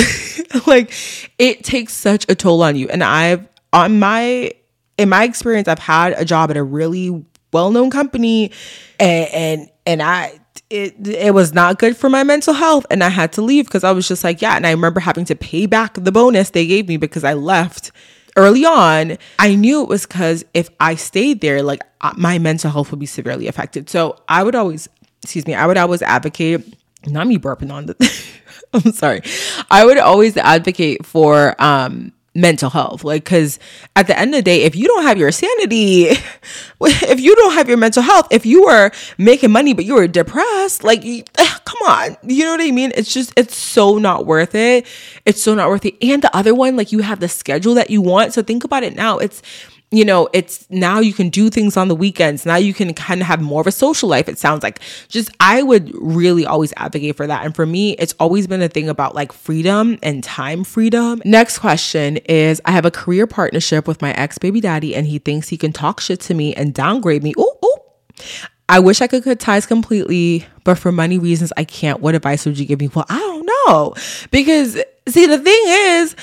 *laughs* like it takes such a toll on you. And i've on my in my experience i've had a job at a really well-known company and and, and I it it was not good for my mental health and I had to leave because I was just like, yeah, and I remember having to pay back the bonus they gave me because I left early on. I knew it was cuz if I stayed there like my mental health would be severely affected. So I would always excuse me, I would always advocate not me burping on the *laughs* I'm sorry. I would always advocate for um mental health. Like, because at the end of the day, if you don't have your sanity, *laughs* if you don't have your mental health, if you were making money but you were depressed, like, *sighs* come on, you know what I mean? It's just, it's so not worth it. It's so not worth it. And the other one, like, you have the schedule that you want. So think about it now. It's, you know, it's now you can do things on the weekends. Now you can kind of have more of a social life. It sounds like just I would really always advocate for that. And for me, it's always been a thing about like freedom and time freedom. Next question is I have a career partnership with my ex baby daddy, and he thinks he can talk shit to me and downgrade me. Ooh, ooh. I wish I could cut ties completely, but for money reasons, I can't. What advice would you give me? Well, I don't know. Because, see, the thing is,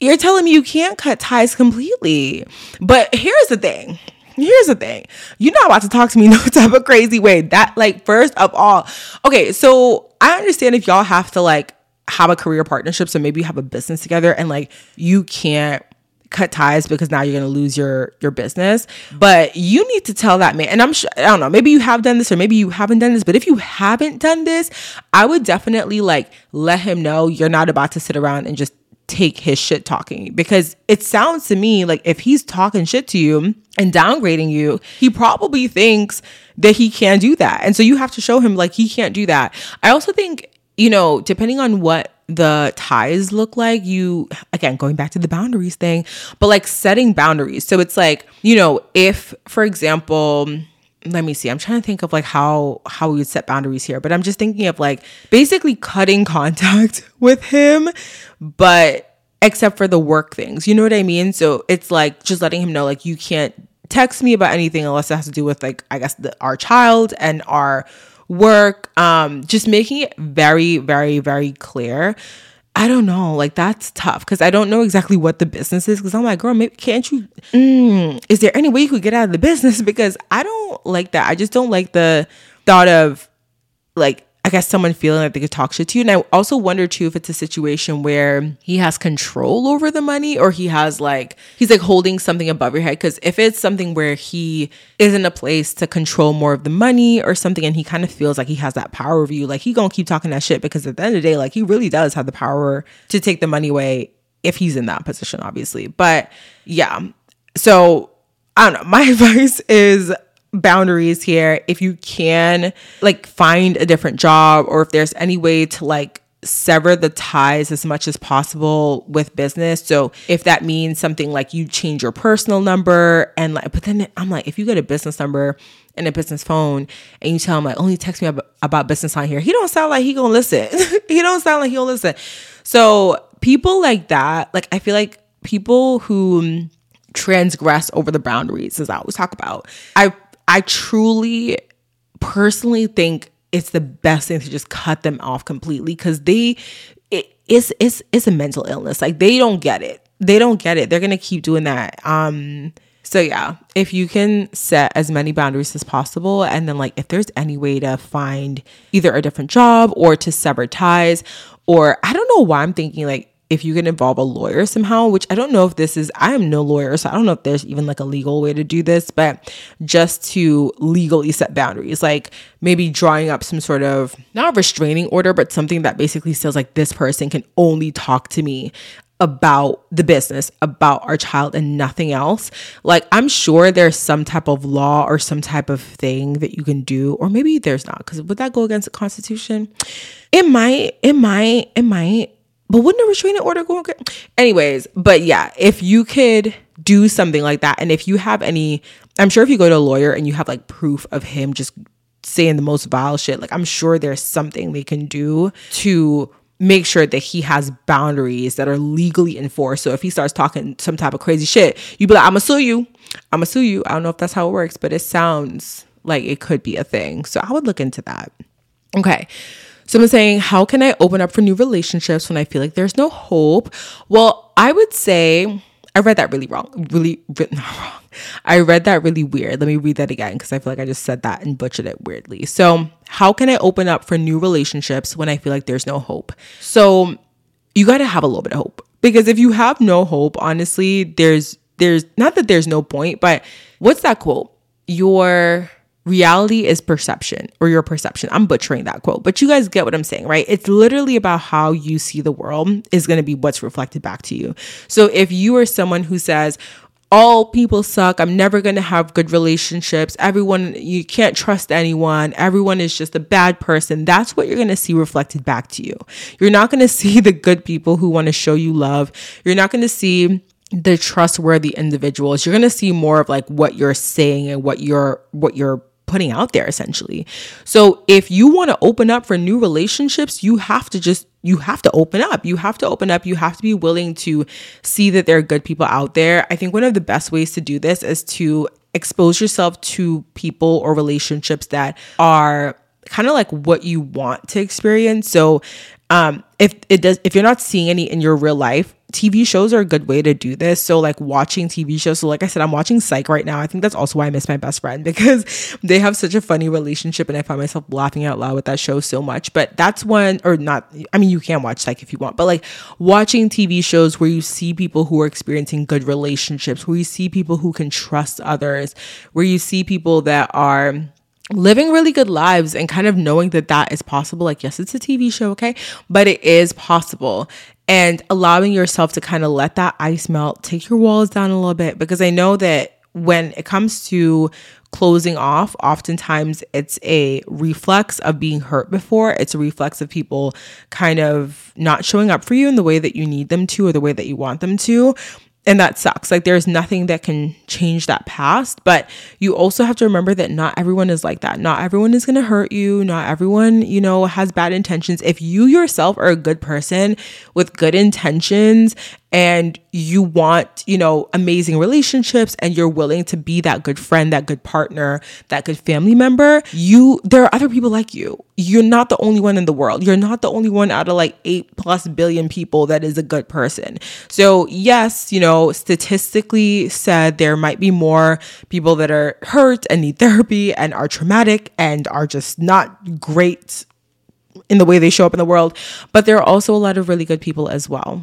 you're telling me you can't cut ties completely. But here's the thing. Here's the thing. You're not about to talk to me *laughs* no type of crazy way. That, like, first of all, okay, so I understand if y'all have to, like, have a career partnership. So maybe you have a business together and, like, you can't cut ties because now you're going to lose your your business but you need to tell that man and i'm sure i don't know maybe you have done this or maybe you haven't done this but if you haven't done this i would definitely like let him know you're not about to sit around and just take his shit talking because it sounds to me like if he's talking shit to you and downgrading you, he probably thinks that he can do that. And so you have to show him like he can't do that. I also think, you know, depending on what the ties look like, you again going back to the boundaries thing, but like setting boundaries. So it's like, you know, if for example, let me see i'm trying to think of like how how we would set boundaries here but i'm just thinking of like basically cutting *laughs* contact with him but except for the work things you know what i mean so it's like just letting him know like you can't text me about anything unless it has to do with like I guess the, our child and our work. Um, just making it very, very, very clear. I don't know, like that's tough because I don't know exactly what the business is. Because I'm like, girl, maybe can't you? Mm, is there any way you could get out of the business? *laughs* Because I don't like that. I just don't like the thought of like I guess someone feeling like they could talk shit to you. And I also wonder too if it's a situation where he has control over the money or he has like, he's like holding something above your head. Cause if it's something where he is in a place to control more of the money or something and he kind of feels like he has that power over you, like he gonna keep talking that shit because at the end of the day, like he really does have the power to take the money away if he's in that position, obviously. But yeah. So I don't know. My *laughs* advice is boundaries here if you can like find a different job or if there's any way to like sever the ties as much as possible with business. So if that means something like you change your personal number and like but then I'm like if you get a business number and a business phone and you tell him like oh, only text me about, about business on here, he don't sound like he gonna listen. *laughs* he don't sound like he'll listen. So people like that, like I feel like people who transgress over the boundaries as I always talk about. I I truly personally think it's the best thing to just cut them off completely because they it, it's it's it's a mental illness. Like they don't get it. They don't get it. They're gonna keep doing that. Um so yeah, if you can set as many boundaries as possible and then like if there's any way to find either a different job or to sever ties or I don't know why I'm thinking like if you can involve a lawyer somehow, which I don't know if this is, I am no lawyer, so I don't know if there's even like a legal way to do this, but just to legally set boundaries, like maybe drawing up some sort of not a restraining order, but something that basically says like this person can only talk to me about the business, about our child, and nothing else. Like, I'm sure there's some type of law or some type of thing that you can do, or maybe there's not, because would that go against the Constitution? It might, it might, it might but wouldn't a restraining order go okay? Anyways, but yeah, if you could do something like that, and if you have any, I'm sure if you go to a lawyer and you have like proof of him just saying the most vile shit, like I'm sure there's something they can do to make sure that he has boundaries that are legally enforced. So if he starts talking some type of crazy shit, you'd be like, I'm gonna sue you. I'm gonna sue you. I don't know if that's how it works, but it sounds like it could be a thing. So I would look into that. Okay. Someone saying, How can I open up for new relationships when I feel like there's no hope? Well, I would say, I read that really wrong. Really, written *laughs* wrong. I read that really weird. Let me read that again because I feel like I just said that and butchered it weirdly. So, how can I open up for new relationships when I feel like there's no hope? So, you got to have a little bit of hope because if you have no hope, honestly, there's there's not that there's no point, but what's that quote? Your reality is perception or your perception. I'm butchering that quote, but you guys get what I'm saying, right? It's literally about how you see the world is going to be what's reflected back to you. So if you are someone who says, all people suck. I'm never going to have good relationships. Everyone, you can't trust anyone. Everyone is just a bad person. That's what you're going to see reflected back to you. You're not going to see the good people who want to show you love. You're not going to see the trustworthy individuals. You're going to see more of like what you're saying and what you're what you're putting out there essentially. So if you want to open up for new relationships, you have to just you have to open up. You have to open up. You have to be willing to see that there are good people out there. I think one of the best ways to do this is to expose yourself to people or relationships that are kind of like what you want to experience. So um if it does if you're not seeing any in your real life TV shows are a good way to do this. So, like watching TV shows. So, like I said, I'm watching Psych right now. I think that's also why I miss my best friend *laughs* because they have such a funny relationship, and I find myself laughing out loud with that show so much. But that's one, or not. I mean, you can watch Psych if you want, but like watching TV shows where you see people who are experiencing good relationships, where you see people who can trust others, where you see people that are living really good lives and kind of knowing that that is possible. Like yes it's a TV show okay? But it is possible. And allowing yourself to kind of let that ice melt, take your walls down a little bit because I know that when it comes to closing off, oftentimes it's a reflex of being hurt before. It's a reflex of people kind of not showing up for you in the way that you need them to or the way that you want them to and that sucks. Like there's nothing that can change that past, but you also have to remember that not everyone is like that. Not everyone is going to hurt you. Not everyone, you know, has bad intentions. If you yourself are a good person with good intentions and you want, you know, amazing relationships and you're willing to be that good friend, that good partner, that good family member, you there are other people like you. You're not the only one in the world. You're not the only one out of like 8 plus billion people that is a good person. So, yes, you know, statistically said there might be more people that are hurt and need therapy and are traumatic and are just not great in the way they show up in the world, but there are also a lot of really good people as well.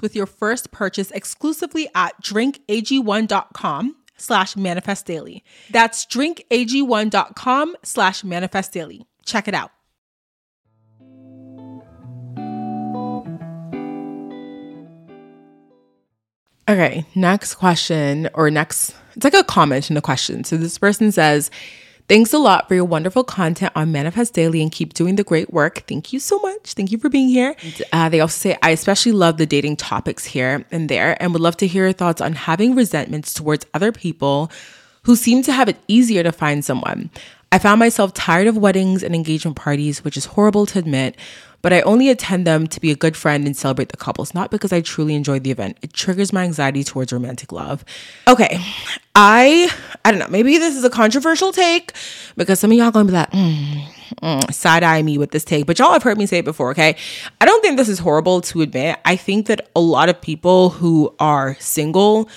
with your first purchase exclusively at drinkag1.com slash manifest daily. That's drinkag1.com slash manifest daily. Check it out. Okay, next question or next, it's like a comment in a question. So this person says, Thanks a lot for your wonderful content on Manifest Daily and keep doing the great work. Thank you so much. Thank you for being here. Uh, they also say, I especially love the dating topics here and there and would love to hear your thoughts on having resentments towards other people who seem to have it easier to find someone. I found myself tired of weddings and engagement parties, which is horrible to admit, but I only attend them to be a good friend and celebrate the couples, not because I truly enjoy the event. It triggers my anxiety towards romantic love. Okay, I I don't know. Maybe this is a controversial take because some of y'all gonna be like, mm, mm, side eye me with this take, but y'all have heard me say it before. Okay, I don't think this is horrible to admit. I think that a lot of people who are single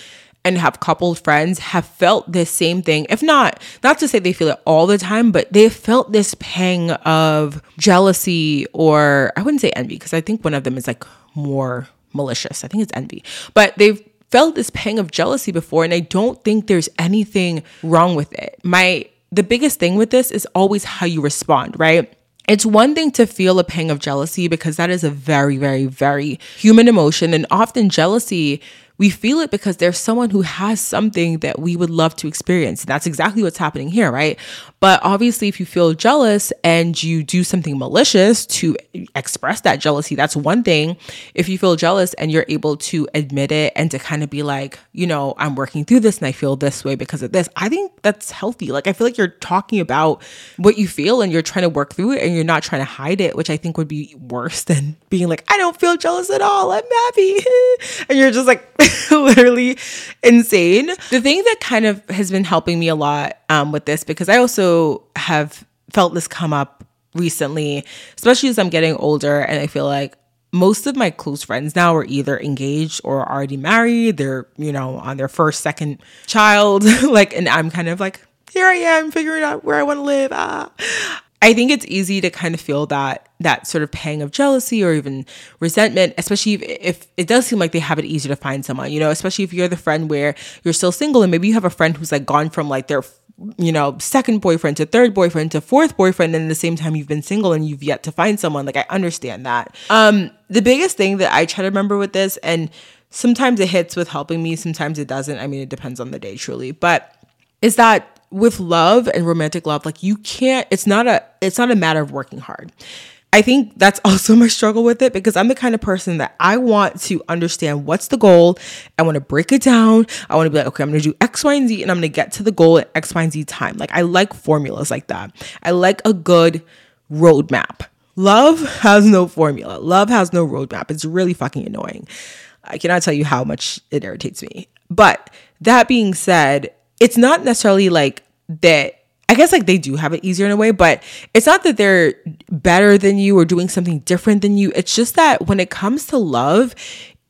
and have coupled friends have felt this same thing. If not, not to say they feel it all the time, but they've felt this pang of jealousy or I wouldn't say envy because I think one of them is like more malicious. I think it's envy. But they've felt this pang of jealousy before and I don't think there's anything wrong with it. My the biggest thing with this is always how you respond, right? It's one thing to feel a pang of jealousy because that is a very, very, very human emotion. And often jealousy we feel it because there's someone who has something that we would love to experience. And That's exactly what's happening here, right? But obviously, if you feel jealous and you do something malicious to express that jealousy, that's one thing. If you feel jealous and you're able to admit it and to kind of be like, you know, I'm working through this and I feel this way because of this, I think that's healthy. Like, I feel like you're talking about what you feel and you're trying to work through it and you're not trying to hide it, which I think would be worse *laughs* than being like, I don't feel jealous at all. I'm happy. *laughs* and you're just like, *laughs* *laughs* literally insane. The thing that kind of has been helping me a lot um, with this, because I also have felt this come up recently, especially as I'm getting older, and I feel like most of my close friends now are either engaged or already married. They're, you know, on their first, second child. *laughs* like, and I'm kind of like, here I am figuring out where I want to live. Ah. I think it's easy to kind of feel that that sort of pang of jealousy or even resentment, especially if, if, it does seem like they have it easier to find someone, you know, especially if you're the friend where you're still single and maybe you have a friend who's like gone from like their you know, second boyfriend to third boyfriend to fourth boyfriend and at the same time you've been single and you've yet to find someone. Like I understand that. Um the biggest thing that I try to remember with this and sometimes it hits with helping me, sometimes it doesn't. I mean, it depends on the day, truly. But is that with love and romantic love, like you can't, it's not a, it's not a matter of working hard. I think that's *laughs* also my struggle with it because I'm the kind of person that I want to understand what's the goal. I want to break it down. I want to be like, okay, I'm going to do X, Y, and Z, and I'm going to get to the goal at X, Y, and Z time. Like, I like formulas like that. I like a good roadmap. Love has no formula, love has no roadmap. It's really fucking annoying. I cannot tell you how much it irritates me. But that being said, it's not necessarily like that I guess like they do have it easier in a way, but it's not that they're better than you or doing something different than you. It's just that when it comes to love,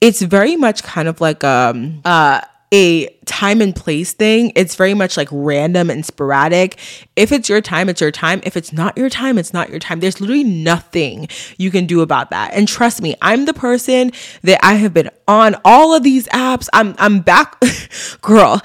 it's very much kind of like um uh a time and place thing. It's very much like random and sporadic. If it's your time, it's your time. If it's not your time, it's not your time. There's literally nothing you can do about that. And trust me, I'm the person that I have been on all of these apps. I'm I'm back *laughs* girl.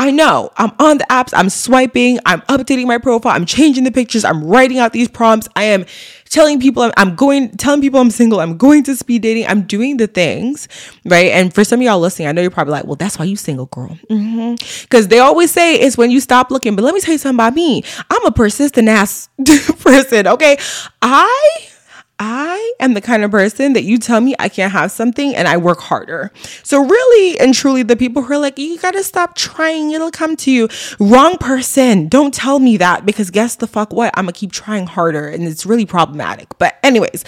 I know I'm on the apps, I'm swiping, I'm updating my profile, I'm changing the pictures, I'm writing out these prompts, I am telling people I'm, I'm going, telling people I'm single, I'm going to speed dating, I'm doing the things, right? And for some of y'all listening, I know you're probably like, well, that's why you single, girl. Because mm-hmm. they always say it's when you stop looking. But let me tell you something about me. I'm a persistent ass *laughs* person, okay? I I am the kind of person that you tell me I can't have something and I work harder. So, really and truly, the people who are like, you gotta stop trying, it'll come to you. Wrong person. Don't tell me that because guess the fuck what? I'm gonna keep trying harder and it's really problematic. But, anyways,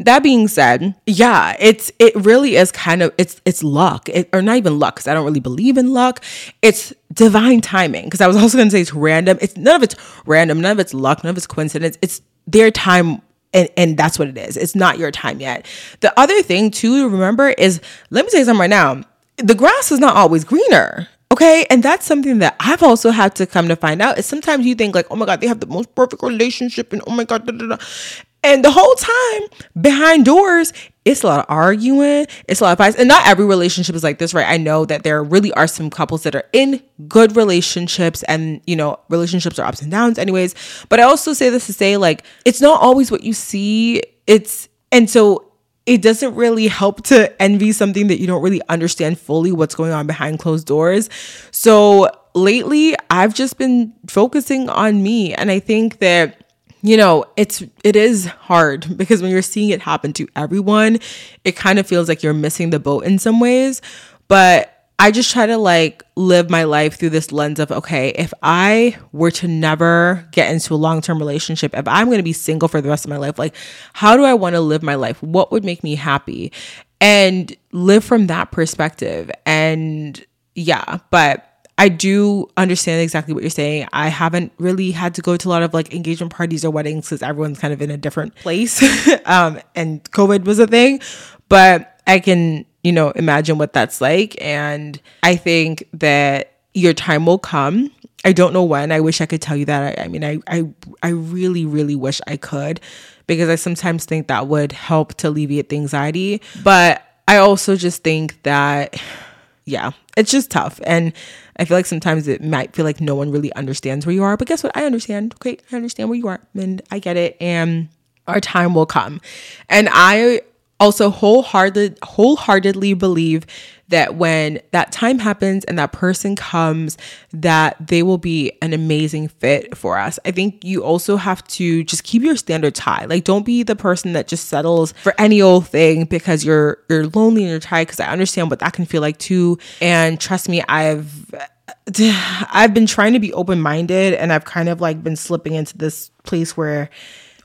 that being said yeah it's it really is kind of it's it's luck it, or not even luck because i don't really believe in luck it's divine timing because i was also going to say it's random it's none of it's random none of it's luck none of it's coincidence it's their time and, and that's what it is. It's not your time yet. The other thing too to remember is let me tell you something right now. The grass is not always greener. Okay. And that's something that I've also had to come to find out is sometimes you think like, oh my God, they have the most perfect relationship and oh my God, da, da, da. And the whole time behind doors, it's a lot of arguing, it's a lot of fights. And not every relationship is like this, right? I know that there really are some couples that are in good relationships and, you know, relationships are ups and downs, anyways. But I also say this to say, like, it's not always what you see. It's, and so it doesn't really help to envy something that you don't really understand fully what's going on behind closed doors. So lately, I've just been focusing on me. And I think that you know, it's it is hard *laughs* because when you're seeing it happen to everyone, it kind of feels like you're missing the boat in some ways. But I just try to like live my life through this lens of okay, if I were to never get into a long term relationship, if I'm going to be single for the rest of my life, like how do I want to live my life? What would make me happy? And live from that perspective. And yeah, but I do understand exactly what you're saying. I haven't really had to go to a lot of like engagement parties or weddings because everyone's kind of in a different place. *laughs* um, and COVID was a thing, but I can, you know, imagine what that's like. And I think that your time will come. I don't know when. I wish I could tell you that. I, I mean, I, I, I really, really wish I could because I sometimes think that would help to alleviate the anxiety. But I also just think that, yeah, it's just tough. And I feel like sometimes it might feel like no one really understands where you are, but guess what? I understand. Okay, I understand where you are and I get it. And our time will come. And I also wholehearted, wholeheartedly believe that when that time happens and that person comes that they will be an amazing fit for us. I think you also have to just keep your standards high. Like don't be the person that just settles for any old thing because you're you're lonely and you're tired because i understand what that can feel like too. And trust me i've *sighs* I've been trying to be open minded and I've kind of like been slipping into this place where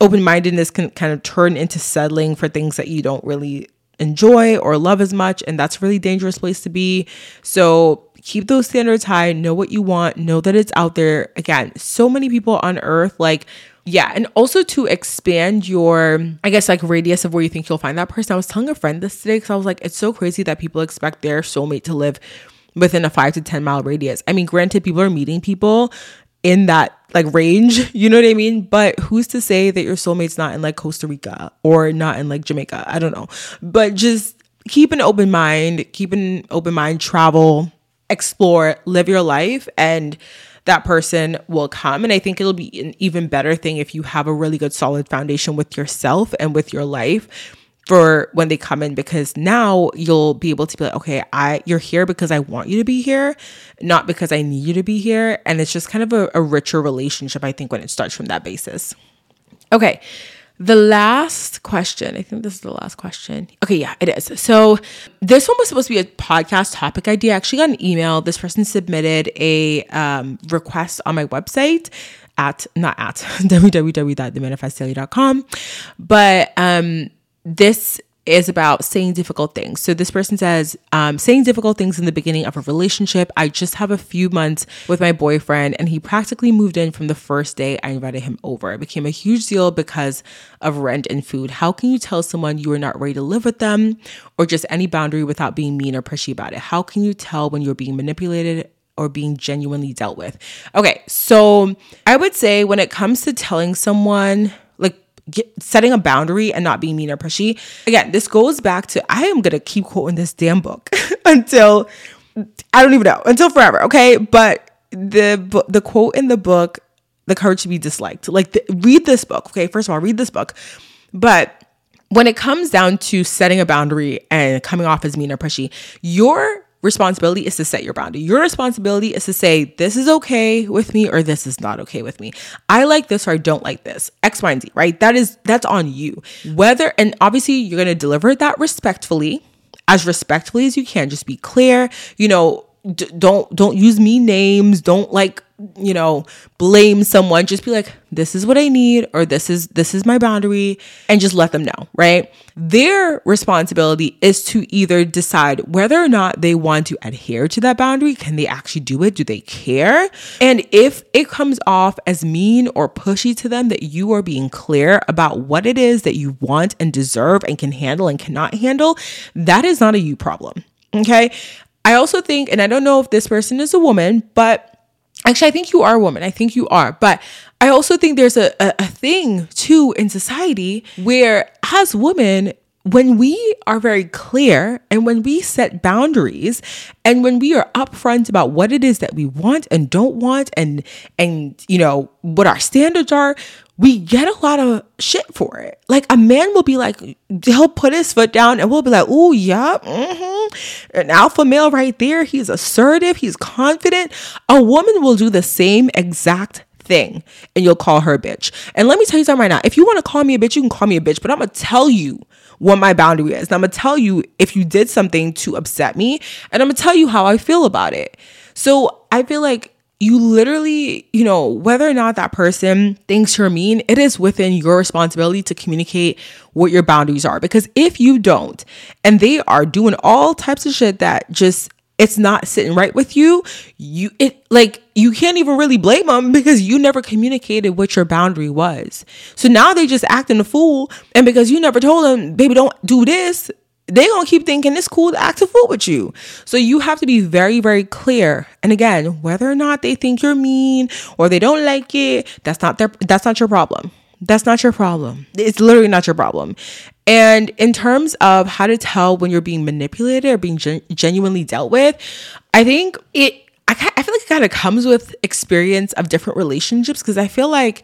open mindedness can kind of turn into settling for things that you don't really enjoy or love as much. And that's a really dangerous place to be. So keep those standards high, know what you want, know that it's out there. Again, so many people on earth, like, yeah, and also to expand your, I guess, like radius of where you think you'll find that person. I was telling a friend this today because I was like, it's so crazy that people expect their soulmate to live within a five to 10 mile radius. I mean, granted, people are meeting people in that like range, *laughs* you know what I mean? But who's to say that your soulmate's not in like Costa Rica or not in like Jamaica? I don't know. But just keep an open mind, keep an open mind, travel, explore, live your life, and that person will come. And I think it'll be an even better thing if you have a really good solid foundation with yourself and with your life for when they come in because now you'll be able to be like okay i you're here because i want you to be here not because i need you to be here and it's just kind of a, a richer relationship i think when it starts from that basis okay the last question, I think this is the last question. Okay, yeah, it is. So this one was supposed to be a podcast topic idea. I actually got an email. This person submitted a um, request on my website at not at *laughs* www.themanifestdaily.com, but um, this is about saying difficult things. So this person says, um, saying difficult things in the beginning of a relationship. I just have a few months with my boyfriend, and he practically moved in from the first day I invited him over. It became a huge deal because of rent and food. How can you tell someone you are not ready to live with them, or just any boundary without being mean or pushy about it? How can you tell when you're being manipulated? Or being genuinely dealt with. Okay, so I would say when it comes to telling someone Get, setting a boundary and not being mean or pushy. Again, this goes back to I am gonna keep quoting this damn book *laughs* until I don't even know until forever. Okay, but the the quote in the book, "The Courage to Be Disliked." Like, the, read this book. Okay, first of all, read this book. But when it comes down to setting a boundary and coming off as mean or pushy, your responsibility is to set your boundary. Your responsibility is to say, this is okay with me or this is not okay with me. I like this or I don't like this. X, Y, and Z, right? That is, that's on you. Whether, and obviously you're to deliver that respectfully, as respectfully as you can. Just be clear, you know, d- don't, don't use me names. Don't like you know, blame someone. Just be like, this is what I need, or this is this is my boundary, and just let them know, right? Their responsibility is to either decide whether or not they want to adhere to that boundary. Can they actually do it? Do they care? And if it comes off as mean or pushy to them that you are being clear about what it is that you want and deserve and can handle and cannot handle, that is not a you problem. Okay. I also think, and I don't know if this person is a woman, but Actually, I think you are a woman. I think you are. But I also think there's a, a, a thing too in society where, as women, when we are very clear and when we set boundaries and when we are upfront about what it is that we want and don't want and and you know what our standards are we get a lot of shit for it like a man will be like he'll put his foot down and we'll be like oh yeah mm-hmm. an alpha male right there he's assertive he's confident a woman will do the same exact thing and you'll call her a bitch and let me tell you something right now if you want to call me a bitch you can call me a bitch but i'm gonna tell you what my boundary is. And I'm gonna tell you if you did something to upset me, and I'm gonna tell you how I feel about it. So I feel like you literally, you know, whether or not that person thinks you're mean, it is within your responsibility to communicate what your boundaries are. Because if you don't, and they are doing all types of shit that just it's not sitting right with you, you it like you can't even really blame them because you never communicated what your boundary was. So now they just acting a fool, and because you never told them, baby, don't do this, they gonna keep thinking it's cool to act a fool with you. So you have to be very, very clear. And again, whether or not they think you're mean or they don't like it, that's not their that's not your problem. That's not your problem. It's literally not your problem. And in terms of how to tell when you're being manipulated or being gen- genuinely dealt with, I think it, I, I feel like it kind of comes with experience of different relationships because I feel like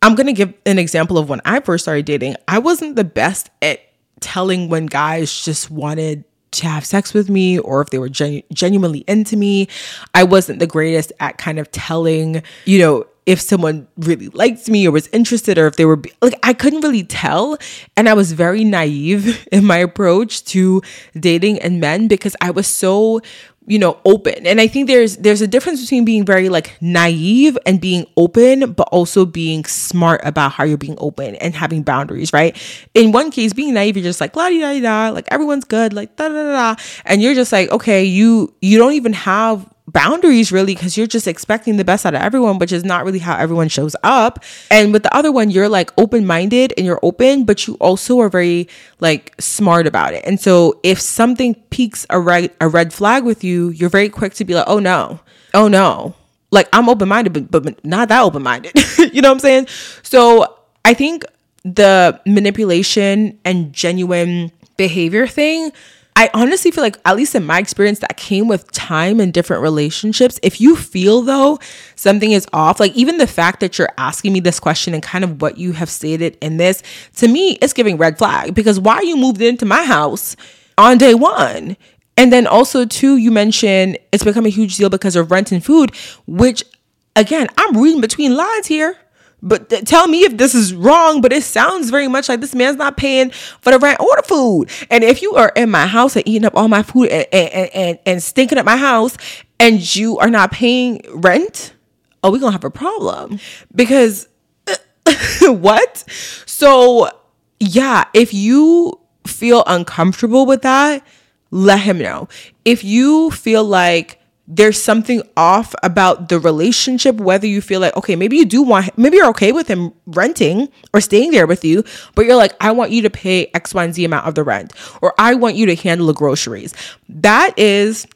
I'm to give an example of when I first started dating. I wasn't the best at telling when guys just wanted to have sex with me or if they were genu- genuinely into me. I wasn't the greatest at kind of telling, you know, if someone really liked me or was interested or if they were like I couldn't really tell and I was very naive *laughs* in my approach to dating and men because I was so you know open. And i think there's there's a difference between being very like naive and being open but also being smart about how you're being open and having boundaries right? In one case being naive you're just like la da da like everyone's good like da da da. And you're just like okay you you don't even have boundaries really because you're just expecting the best out of everyone which is not really how everyone shows up. And with the other one you're like open-minded and you're open but you also are very like smart about it. And so if something peaks a red a red flag with you you're very quick to be like oh no. Oh no. Like i'm open-minded but, but not that open-minded. *laughs* You know what i'm saying? So i think the manipulation and genuine behavior thing I honestly feel like, at least in my experience, that came with time and different relationships. If you feel though something is off, like even the fact that you're asking me this question and kind of what you have stated in this, to me, it's giving red flag because why you moved into my house on day one? And then also, too, you mentioned it's become a huge deal because of rent and food, which again, I'm reading between lines here. But th- tell me if this is wrong, but it sounds very much like this man's not paying for the rent or the food. And if you are in my house and eating up all my food and, and, and, and stinking up my house and you are not paying rent, oh, we're to have a problem. Because *laughs* what? So, yeah, if you feel uncomfortable with that, let him know. If you feel like there's something off about the relationship, whether you feel like, okay, maybe you do want, maybe you're okay with him renting or staying there with you, but you're like, I want you to pay X, Y, and Z amount of the rent, or I want you to handle the groceries. That is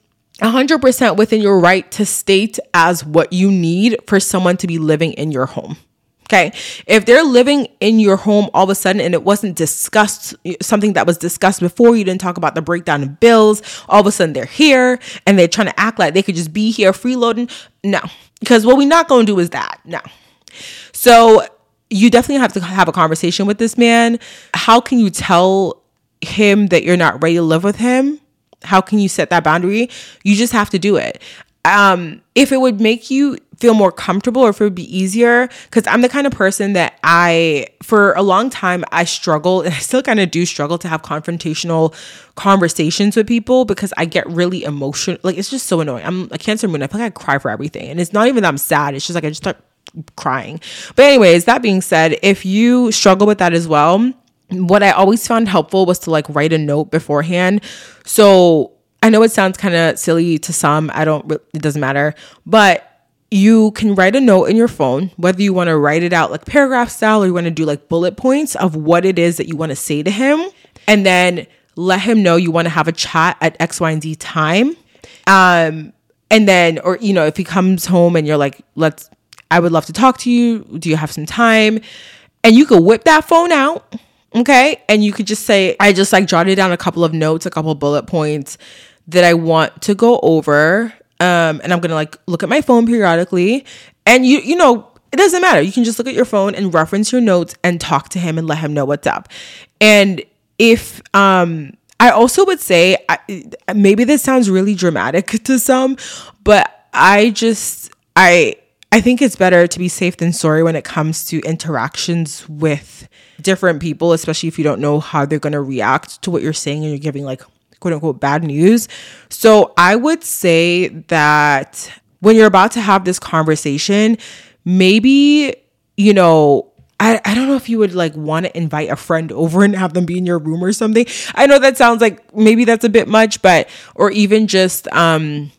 100% within your right to state as what you need for someone to be living in your home. Okay. If they're living in your home all of a sudden and it wasn't discussed, something that was discussed before, you didn't talk about the breakdown of bills, all of a sudden they're here and they're trying to act like they could just be here freeloading. No. Because what we're not going to do is that. No. So you definitely have to have a conversation with this man. How can you tell him that you're not ready to live with him? How can you set that boundary? You just have to do it. Um, if it would make you feel more comfortable or if it would be easier because i'm the kind of person that i for a long time i struggle *laughs* and i still kind of do struggle to have confrontational conversations with people because i get really emotional like it's just so annoying. I'm a cancer moon i feel like i cry for everything and it's not even that i'm sad it's just like i just start crying. But anyways that being said if you struggle with that as well what i always found helpful was to like write a note beforehand. So I know it sounds kind of silly to some. I don't, it doesn't matter. But you can write a note in your phone, whether you want to write it out like paragraph style or you want to do like bullet points of what it is that you want to say to him. And then let him know you want to have a chat at X, Y, and Z time. Um, and then, or, you know, if he comes home and you're like, let's, I would love to talk to you. Do you have some time? And you could whip that phone out. Okay. And you could just say, I just like jotted down a couple of notes, a couple bullet points that I want to go over um, and I'm gonna like look at my phone periodically. And you you know it doesn't matter. You can just look at your phone and reference your notes and talk to him and let him know what's up. And if um I also would say I, maybe this sounds really dramatic *laughs* to some, but I just I I think it's better to be safe than sorry when it comes to interactions with different people, especially if you don't know how they're going to react to what you're saying and you're giving like quote unquote bad news. So I would say that when you're about to have this conversation, maybe, you know, I, I don't know if you would like want to invite a friend over and have them be in your room or something. I know that sounds like maybe that's a bit much, but or even just um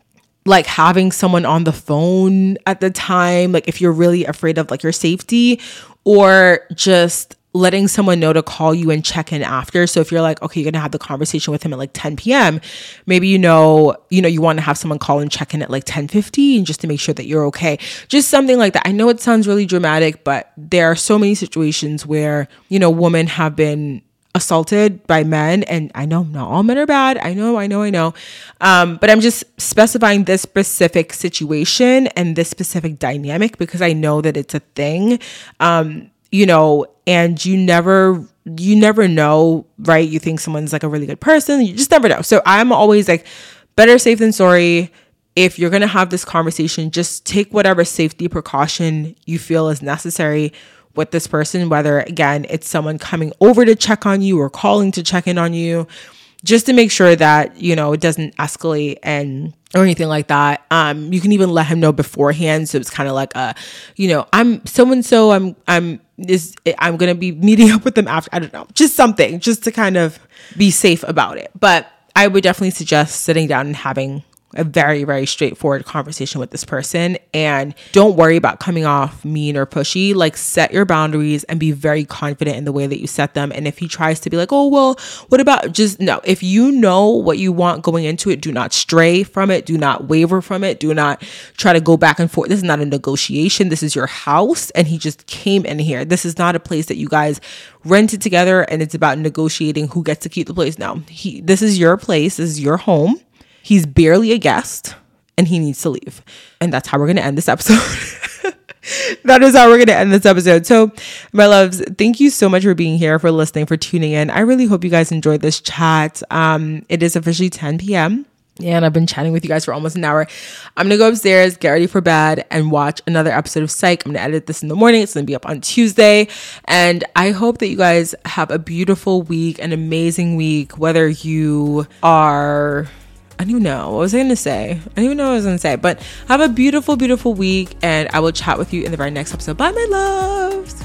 like having someone on the phone at the time, like if you're really afraid of like your safety, or just letting someone know to call you and check in after. So if you're like, okay, you're gonna have the conversation with him at like 10 p.m., maybe you know, you know, you want to have someone call and check in at like 10 15 just to make sure that you're okay. Just something like that. I know it sounds really dramatic, but there are so many situations where, you know, women have been assaulted by men and i know not all men are bad i know i know i know um, but i'm just specifying this specific situation and this specific dynamic because i know that it's a thing um, you know, and you never you never know, right? You think someone's like a really good person, you just never know. So I'm always like better safe than sorry. If you're going to have this conversation, just take whatever safety precaution you feel is necessary with this person, whether again, it's someone coming over to check on you or calling to check in on you, just to make sure that, you know, it doesn't escalate and or anything like that. Um, you can even let him know beforehand. So it's kind of like a, you know, I'm so and so. I'm I'm is I'm gonna be meeting *laughs* up with them after. I don't know, just something, just to kind of be safe about it. But I would definitely suggest sitting down and having a very, very straightforward conversation with this person. And don't worry about coming off mean or pushy. Like, set your boundaries and be very confident in the way that you set them. And if he tries to be like, oh, well, what about just no, if you know what you want going into it, do not stray from it, do not waver from it, do not try to go back and forth. This is not a negotiation. This is your house. And he just came in here. This is not a place that you guys rented together and it's about negotiating who gets to keep the place. No, he, this is your place, this is your home He's barely a guest and he needs to leave. And that's how we're going to end this episode. *laughs* that is how we're going to end this episode. So, my loves, thank you so much for being here, for listening, for tuning in. I really hope you guys enjoyed this chat. Um, it is officially 10 p.m. And I've been chatting with you guys for almost an hour. I'm gonna go upstairs, get ready for bed, and watch another episode of Psych. I'm gonna edit this in the morning. It's gonna be up on Tuesday. And I hope that you guys have a beautiful week, an amazing week, whether you are I don't even know. What was I going to say? I don't even know what I was going to say. But have a beautiful, beautiful week. And I will chat with you in the very next episode. Bye, my loves.